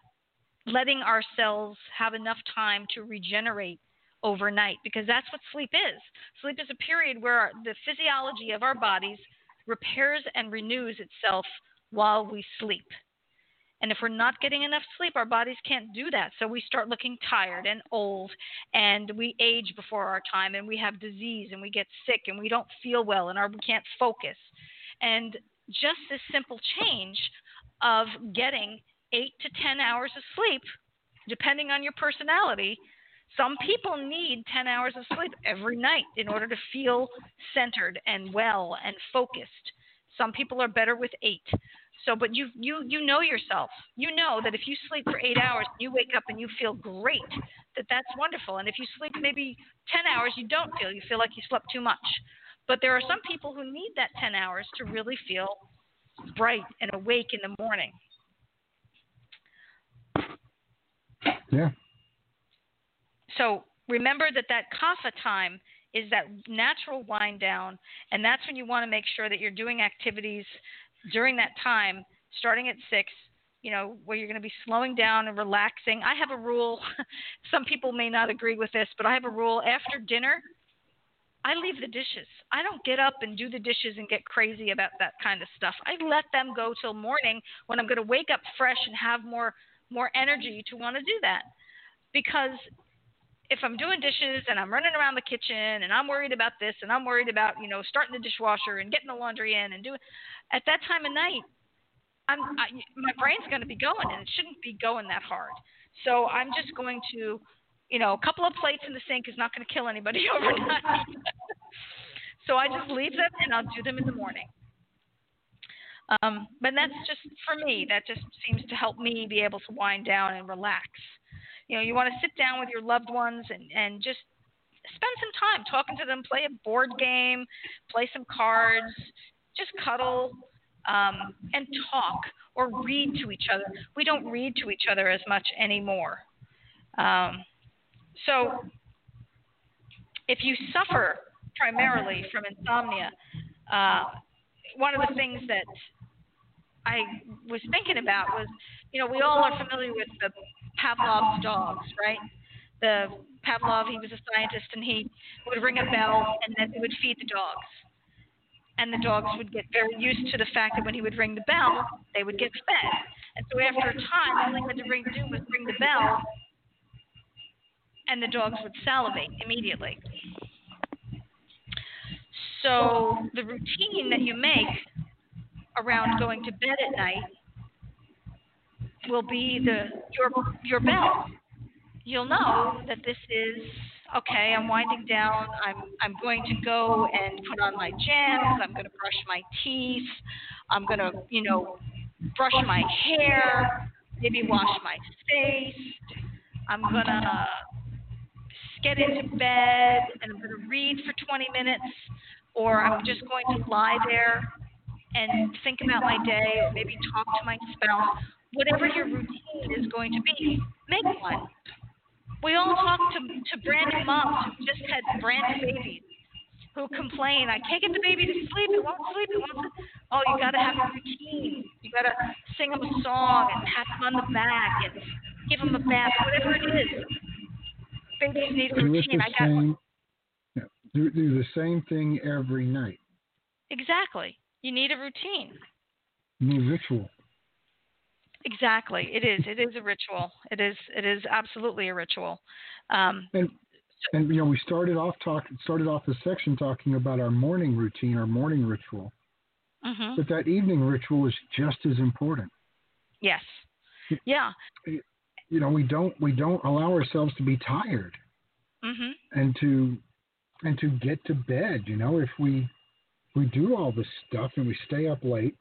letting our cells have enough time to regenerate overnight because that's what sleep is. Sleep is a period where the physiology of our bodies repairs and renews itself while we sleep. And if we're not getting enough sleep, our bodies can't do that. So we start looking tired and old, and we age before our time, and we have disease, and we get sick, and we don't feel well, and our, we can't focus. And just this simple change of getting eight to 10 hours of sleep, depending on your personality, some people need 10 hours of sleep every night in order to feel centered and well and focused. Some people are better with eight. So, but you you you know yourself. You know that if you sleep for eight hours, you wake up and you feel great. That that's wonderful. And if you sleep maybe ten hours, you don't feel. You feel like you slept too much. But there are some people who need that ten hours to really feel bright and awake in the morning. Yeah. So remember that that kapha time is that natural wind down, and that's when you want to make sure that you're doing activities during that time, starting at six, you know, where you're going to be slowing down and relaxing. I have a rule. Some people may not agree with this, but I have a rule. After dinner, I leave the dishes. I don't get up and do the dishes and get crazy about that kind of stuff. I let them go till morning when I'm going to wake up fresh and have more more energy to want to do that. Because if I'm doing dishes and I'm running around the kitchen and I'm worried about this and I'm worried about, you know, starting the dishwasher and getting the laundry in and doing at that time of night, I'm I, my brain's going to be going and it shouldn't be going that hard. So I'm just going to, you know, a couple of plates in the sink is not going to kill anybody overnight. so I just leave them and I'll do them in the morning. Um, but that's just for me. That just seems to help me be able to wind down and relax. You know, you want to sit down with your loved ones and, and just spend some time talking to them, play a board game, play some cards, just cuddle um, and talk or read to each other. We don't read to each other as much anymore. Um, so, if you suffer primarily from insomnia, uh, one of the things that I was thinking about was, you know, we all are familiar with the Pavlov's dogs, right? The Pavlov, he was a scientist, and he would ring a bell, and then he would feed the dogs. And the dogs would get very used to the fact that when he would ring the bell, they would get fed. And so after a time, all he had to ring, do was ring the bell, and the dogs would salivate immediately. So the routine that you make around going to bed at night will be the your your bell. You'll know that this is okay. I'm winding down. I'm I'm going to go and put on my jams. I'm going to brush my teeth. I'm going to you know brush my hair. Maybe wash my face. I'm gonna get into bed and I'm gonna read for 20 minutes, or I'm just going to lie there and think about my day, or maybe talk to my spouse, whatever your routine is going to be, make one. We all talk to, to brand new moms who just had brand new babies who complain, I can't get the baby to sleep, it won't sleep, it won't sleep. Oh, you gotta have a routine. You gotta sing them a song and pat them on the back and give them a bath, whatever it is. Babies need a routine. I got same, yeah, do, do the same thing every night. Exactly. You need a routine. You need ritual. Exactly. It is. It is a ritual. It is. It is absolutely a ritual. Um, and and you know we started off talk started off the section talking about our morning routine, our morning ritual. mm-hmm. But that evening ritual is just as important. Yes. Yeah. You know we don't we don't allow ourselves to be tired. Mm-hmm. And to and to get to bed. You know if we we do all this stuff and we stay up late,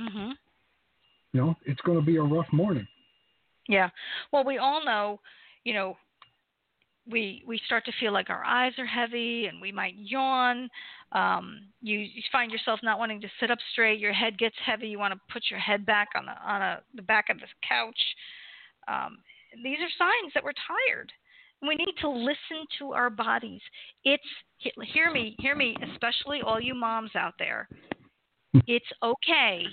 mm-hmm. You know, it's going to be a rough morning. Yeah. Well, we all know, you know, we we start to feel like our eyes are heavy and we might yawn. Um, you, you find yourself not wanting to sit up straight. Your head gets heavy. You want to put your head back on the on a, the back of the couch. Um, these are signs that we're tired. We need to listen to our bodies. It's hear me, hear me, especially all you moms out there. It's okay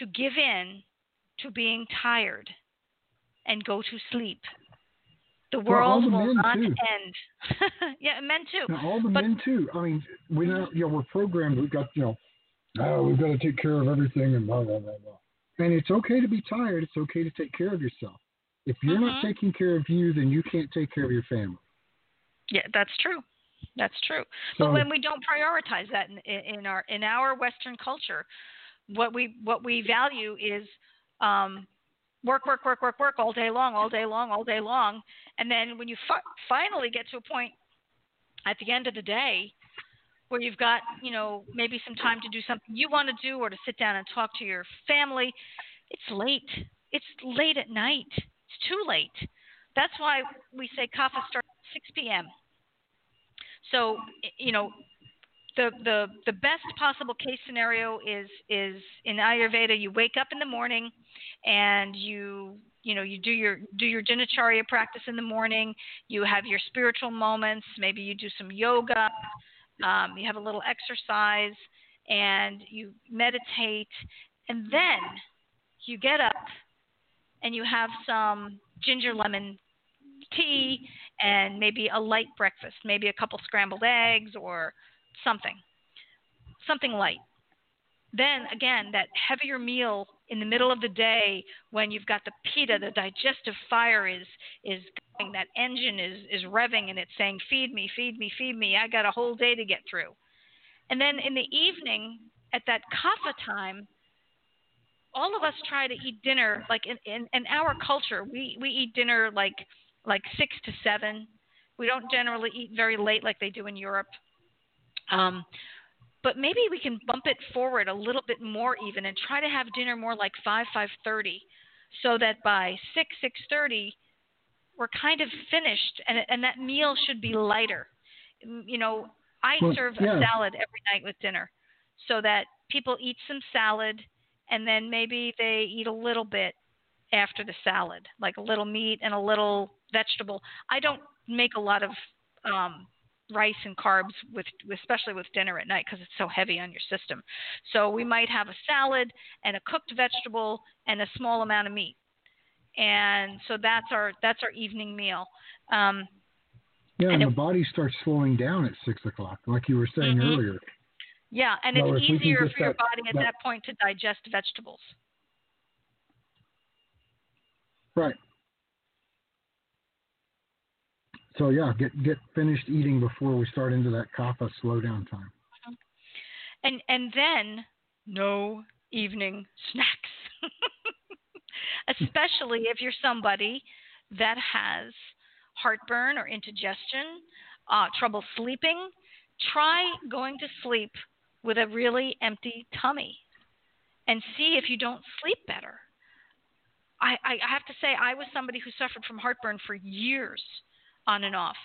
to give in to being tired and go to sleep. The world well, the will not too. end. yeah, men too. Now, all the but, men too. I mean, we know, you know, we're programmed. We've got, you know, oh, we've got to take care of everything and blah blah blah blah. And it's okay to be tired. It's okay to take care of yourself. If you're mm-hmm. not taking care of you, then you can't take care of your family. Yeah, that's true. That's true. So, but when we don't prioritize that in, in our in our Western culture, what we what we value is um, work, work, work, work, work all day long, all day long, all day long, and then when you fi- finally get to a point at the end of the day where you've got you know maybe some time to do something you want to do or to sit down and talk to your family, it's late. It's late at night. It's too late. That's why we say kapha starts at 6 p.m. So you know the the the best possible case scenario is is in Ayurveda you wake up in the morning and you you know you do your do your dinacharya practice in the morning. You have your spiritual moments. Maybe you do some yoga. Um, you have a little exercise and you meditate. And then you get up and you have some ginger lemon tea and maybe a light breakfast maybe a couple scrambled eggs or something, something light. Then again, that heavier meal in the middle of the day when you've got the pitta, the digestive fire is is going, that engine is is revving and it's saying, "Feed me, feed me, feed me. I got a whole day to get through." And then in the evening, at that kapha time, all of us try to eat dinner like in, in, in our culture. We we eat dinner like like six to seven. We don't generally eat very late like they do in Europe. Um, but maybe we can bump it forward a little bit more even and try to have dinner more like 5 5:30 so that by 6 6:30 we're kind of finished and and that meal should be lighter. You know, I well, serve yeah. a salad every night with dinner so that people eat some salad and then maybe they eat a little bit after the salad, like a little meat and a little vegetable. I don't make a lot of um rice and carbs with especially with dinner at night because it's so heavy on your system. So we might have a salad and a cooked vegetable and a small amount of meat. And so that's our that's our evening meal. Um, yeah, and, and the it, body starts slowing down at six o'clock, like you were saying mm-hmm. earlier. Yeah, and it's easier for your that, body at that, that point to digest vegetables. Right. So yeah, get get finished eating before we start into that kapha slowdown time. And and then no evening snacks. Especially if you're somebody that has heartburn or indigestion, uh, trouble sleeping, try going to sleep with a really empty tummy and see if you don't sleep better. I, I have to say, I was somebody who suffered from heartburn for years on and off.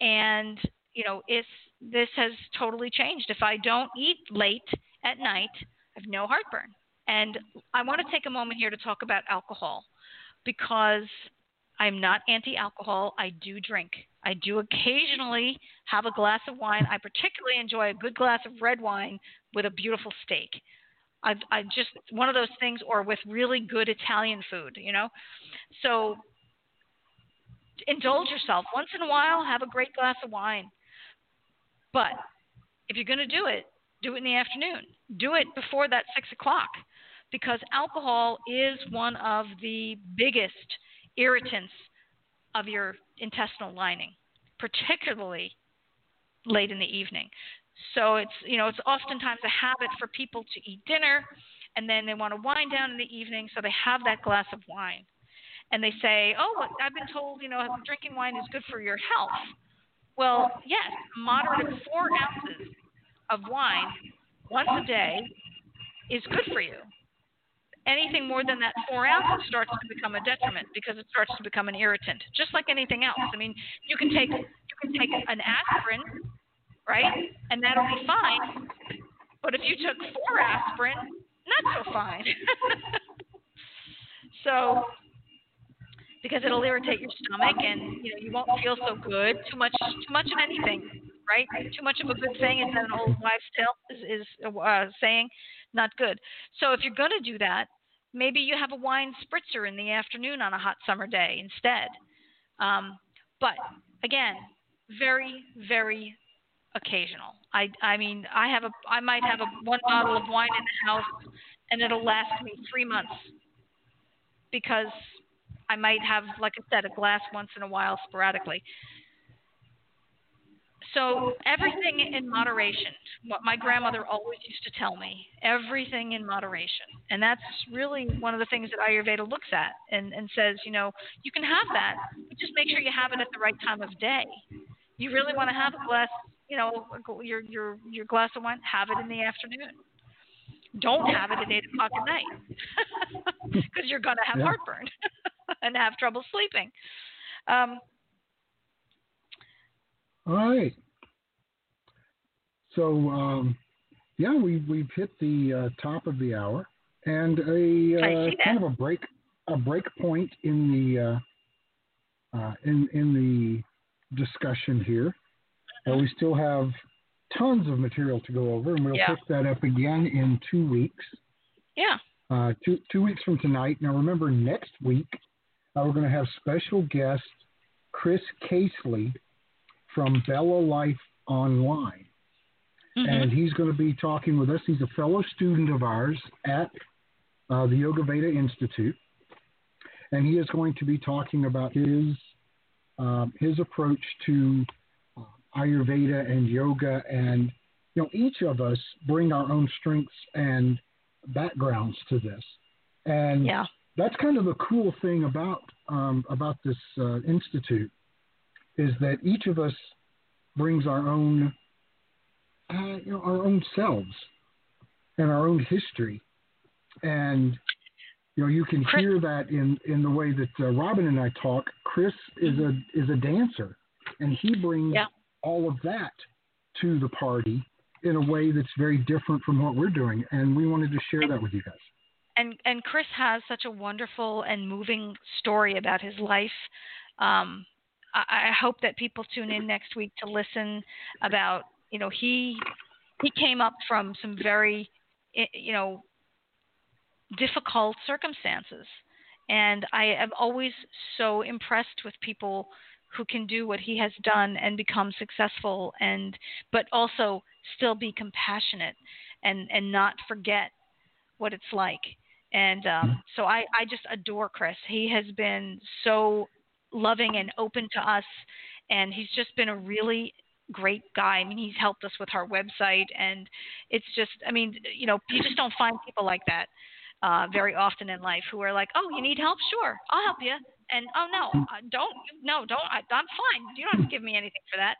And you know, it's this has totally changed. If I don't eat late at night, I have no heartburn. And I want to take a moment here to talk about alcohol because I'm not anti alcohol. I do drink. I do occasionally have a glass of wine. I particularly enjoy a good glass of red wine with a beautiful steak. I, I just one of those things, or with really good Italian food, you know. So indulge yourself once in a while. Have a great glass of wine, but if you're going to do it, do it in the afternoon. Do it before that six o'clock, because alcohol is one of the biggest irritants of your intestinal lining, particularly late in the evening. So it's you know it's oftentimes a habit for people to eat dinner and then they want to wind down in the evening, so they have that glass of wine and they say, "Oh, I've been told, you know, drinking wine is good for your health." Well, yes, moderate four ounces of wine once a day is good for you. Anything more than that four ounces starts to become a detriment because it starts to become an irritant, just like anything else. I mean, you can take you can take an aspirin, right, and that'll be fine. But if you took four aspirin, not so fine. so because it'll irritate your stomach and you know you won't feel so good. Too much too much of anything, right? Too much of a good thing is an old wives' tale is, is uh, saying, not good. So if you're going to do that, maybe you have a wine spritzer in the afternoon on a hot summer day instead. Um, but again, very very occasional. I I mean I have a I might have a one bottle of wine in the house and it'll last me three months because I might have, like I said, a glass once in a while sporadically. So everything in moderation. What my grandmother always used to tell me, everything in moderation. And that's really one of the things that Ayurveda looks at and, and says, you know, you can have that, but just make sure you have it at the right time of day. You really want to have a glass, you know, your your your glass of wine, have it in the afternoon. Don't have it at eight o'clock at night because you're going to have yeah. heartburn and have trouble sleeping. Um, all right. So, um, yeah, we we've hit the uh, top of the hour, and a uh, kind of a break a break point in the uh, uh in in the discussion here. Uh, we still have tons of material to go over, and we'll yeah. pick that up again in two weeks. Yeah. Uh, two two weeks from tonight. Now, remember, next week uh, we're going to have special guest Chris Casely from Bella Life Online, mm-hmm. and he's going to be talking with us. He's a fellow student of ours at uh, the Yoga Veda Institute, and he is going to be talking about his um, his approach to Ayurveda and yoga, and you know, each of us bring our own strengths and backgrounds to this, and yeah. that's kind of the cool thing about um, about this uh, institute is that each of us brings our own uh, you know our own selves and our own history, and you know you can Chris, hear that in in the way that uh, Robin and I talk. Chris is a is a dancer, and he brings yeah all of that to the party in a way that's very different from what we're doing. And we wanted to share that with you guys. And and Chris has such a wonderful and moving story about his life. Um, I, I hope that people tune in next week to listen about you know he he came up from some very you know difficult circumstances and I am always so impressed with people who can do what he has done and become successful and but also still be compassionate and and not forget what it's like and um, mm-hmm. so I, I just adore chris he has been so loving and open to us and he's just been a really great guy i mean he's helped us with our website and it's just i mean you know you just don't find people like that uh, very often in life who are like, "Oh, you need help? Sure, I'll help you." And oh no, uh, don't no, don't. I, I'm fine. You don't have to give me anything for that.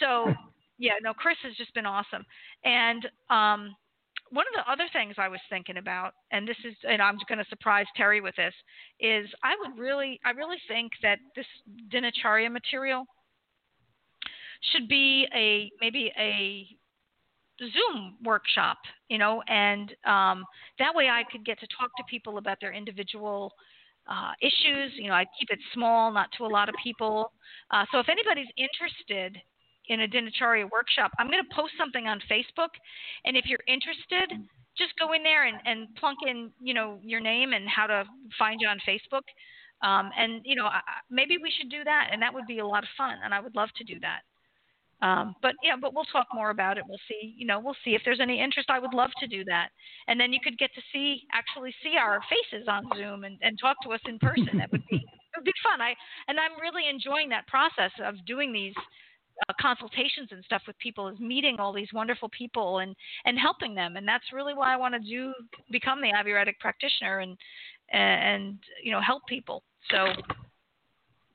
So yeah, no, Chris has just been awesome. And um, one of the other things I was thinking about, and this is, and I'm going to surprise Terry with this, is I would really, I really think that this dinacharya material should be a maybe a Zoom workshop, you know, and um, that way I could get to talk to people about their individual uh, issues. You know, I keep it small, not to a lot of people. Uh, so if anybody's interested in a dinacharya workshop, I'm going to post something on Facebook, and if you're interested, just go in there and, and plunk in, you know, your name and how to find you on Facebook. Um, and you know, maybe we should do that, and that would be a lot of fun, and I would love to do that. Um, but yeah, but we'll talk more about it. We'll see. You know, we'll see if there's any interest. I would love to do that, and then you could get to see actually see our faces on Zoom and, and talk to us in person. That would be it would be fun. I and I'm really enjoying that process of doing these uh, consultations and stuff with people is meeting all these wonderful people and and helping them and that's really why I want to do become the Ayurvedic practitioner and and you know help people so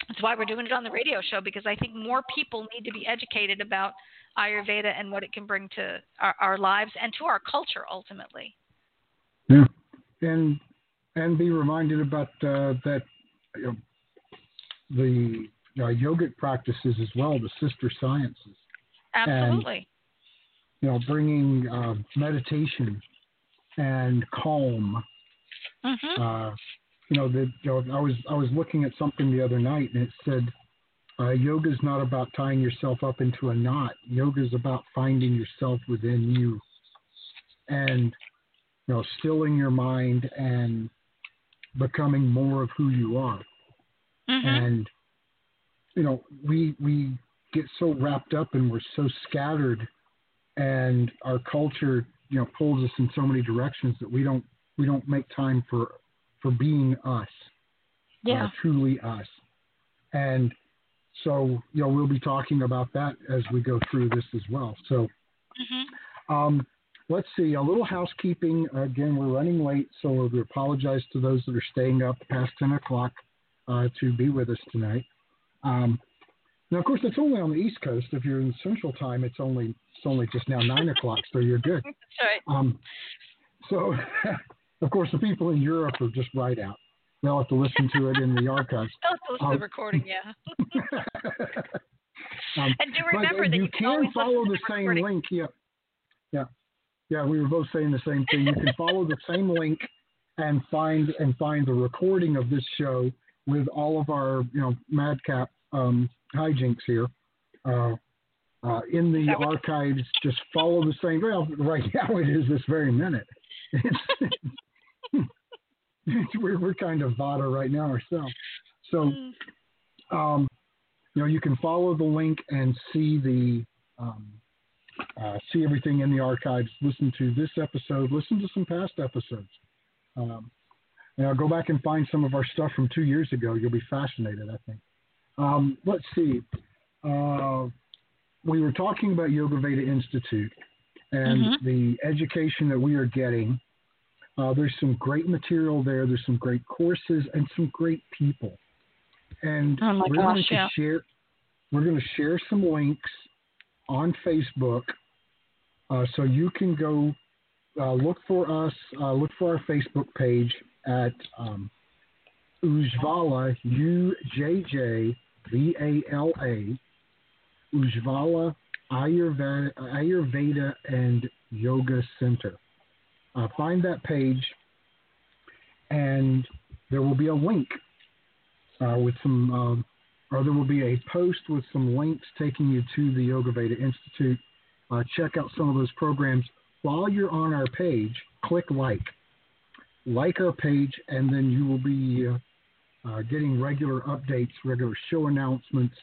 that's why we're doing it on the radio show because I think more people need to be educated about Ayurveda and what it can bring to our, our lives and to our culture ultimately. Yeah, and and be reminded about uh, that you know, the uh, yogic practices as well, the sister sciences. Absolutely. And, you know, bringing uh, meditation and calm mm-hmm. You know, the, you know, I was I was looking at something the other night, and it said, uh, "Yoga is not about tying yourself up into a knot. Yoga is about finding yourself within you, and you know, stilling your mind and becoming more of who you are." Mm-hmm. And you know, we we get so wrapped up and we're so scattered, and our culture, you know, pulls us in so many directions that we don't we don't make time for for being us, yeah. uh, truly us. And so, you know, we'll be talking about that as we go through this as well. So, mm-hmm. um, let's see, a little housekeeping. Again, we're running late, so we apologize to those that are staying up past 10 o'clock uh, to be with us tonight. Um, now, of course, it's only on the East Coast. If you're in Central Time, it's only it's only just now nine o'clock, so you're good. That's right. Um, so, of course, the people in Europe are just right out. They'll have to listen to it in the archives. They'll have to listen to Um, the recording, yeah. um, and do but, remember uh, that you, you, can, follow the the same link. Yeah, yeah, yeah. We were both saying the same thing. You can follow the same link and find and find the recording of this show with all of our you know madcap um, hijinks here. Uh, uh, in the Is that what- archives, just follow the same. Well, right now it is this very minute. It's, we're, we're kind of Vata right now ourselves. So, Mm. um, you know, you can follow the link and see the um, uh, see everything in the archives. Listen to this episode. Listen to some past episodes. Um, and I'll go back and find some of our stuff from two years ago. You'll be fascinated, I think. Um, let's see. Uh, we were talking about Yoga Veda Institute and Mhm. the education that we are getting. Uh, there's some great material there. There's some great courses and some great people. And Oh we're gosh, going to yeah. share. We're going to share some links on Facebook, uh, so you can go uh, look for us. Uh, look for our Facebook page at um, Ujjvala U J J V A L A Ujjvala Ayurveda, Ayurveda and Yoga Center. Uh, find that page, and there will be a link uh, with some, um, or there will be a post with some links taking you to the Yoga Veda Institute. Uh, check out some of those programs. While you're on our page, click like. Like our page, and then you will be uh, uh, getting regular updates, regular show announcements,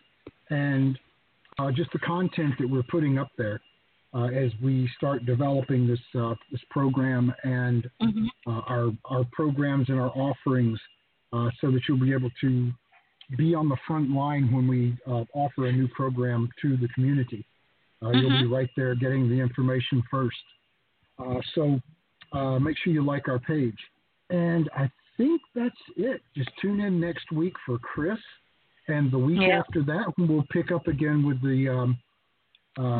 and uh, just the content that we're putting up there uh, as we start developing this uh, this program and Mhm. uh, our our programs and our offerings, uh, so that you'll be able to be on the front line when we uh, offer a new program to the community. Uh, You'll be right there getting the information first. Uh, so uh, make sure you like our page. And I think that's it. Just tune in next week for Chris. And the week Yeah. after that, we'll pick up again with the um, uh,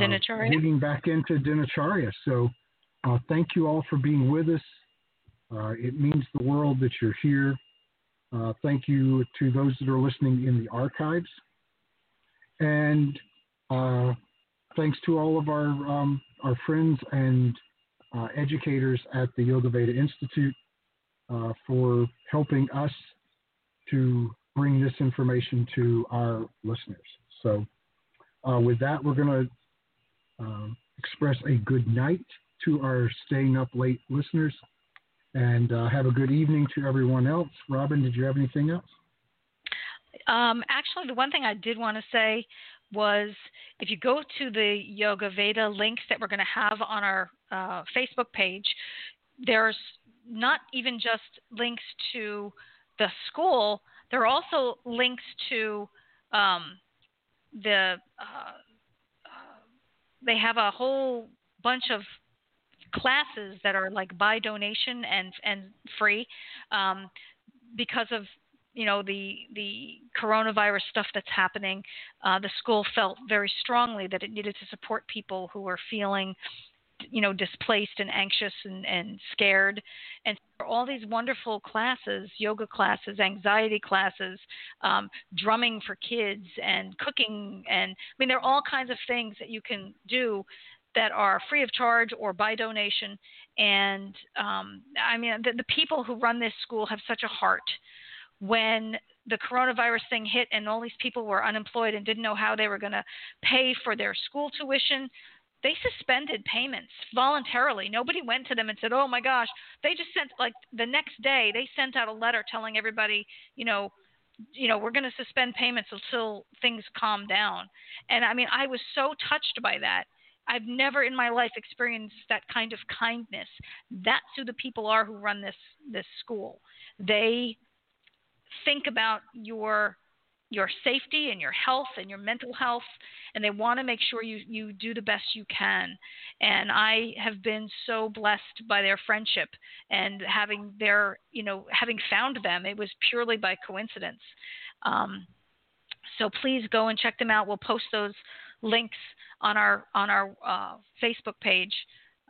back into Dinacharya. So uh, thank you all for being with us. Uh, it means the world that you're here. Uh, thank you to those that are listening in the archives. And uh, thanks to all of our, um, our friends and uh, educators at the Yoga Veda Institute uh, for helping us to bring this information to our listeners. So, uh, with that, we're going to um, express a good night to our staying up late listeners and uh, have a good evening to everyone else. Robin, did you have anything else? Um, actually, the one thing I did want to say was if you go to the Yoga Veda links that we're going to have on our uh, Facebook page, there's not even just links to the school, there are also links to um, the, uh, they have a whole bunch of classes that are like by donation and and free um, because of you know the the coronavirus stuff that's happening, uh, the school felt very strongly that it needed to support people who were feeling, you know, displaced and anxious and, and scared. And all these wonderful classes, yoga classes, anxiety classes, um, drumming for kids, and cooking, and I mean, there are all kinds of things that you can do that are free of charge or by donation. And um, I mean, the, the people who run this school have such a heart when the coronavirus thing hit and all these people were unemployed and didn't know how they were going to pay for their school tuition, they suspended payments voluntarily. Nobody went to them and said, "Oh my gosh." They just sent like the next day they sent out a letter telling everybody, you know, you know, we're going to suspend payments until things calm down. And I mean, I was so touched by that. I've never in my life experienced that kind of kindness. That's who the people are who run this this school. They think about your your safety and your health and your mental health and they want to make sure you you do the best you can. And i have been so blessed by their friendship and having their you know having found them it was purely by coincidence. Um, so please go and check them out. We'll post those links on our on our uh, facebook page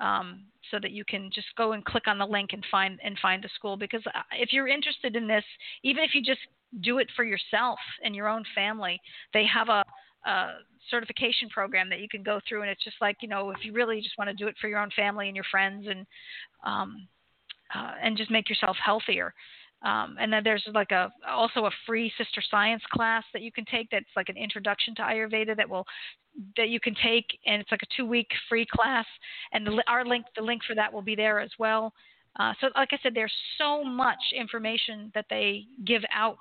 um, so that you can just go and click on the link and find and find the school. Because uh, if you're interested in this even if you just do it for yourself and your own family. They have a, a certification program that you can go through and it's just like you know if you really just want to do it for your own family and your friends and um, uh, and just make yourself healthier. Um, and then there's like a also a free sister science class that you can take that's like an introduction to Ayurveda that will that you can take and it's like a two week free class. And the, our link the link for that will be there as well. Uh, so like I said, there's so much information that they give out.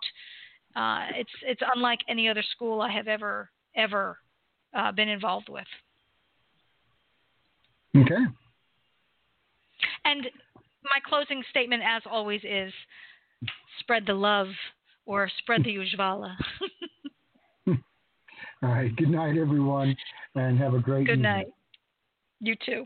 Uh, it's it's unlike any other school I have ever ever uh, been involved with. Okay. And my closing statement, as always, is spread the love or spread the ujjvala. All right. Good night, everyone, and have a great Good evening. night. You too.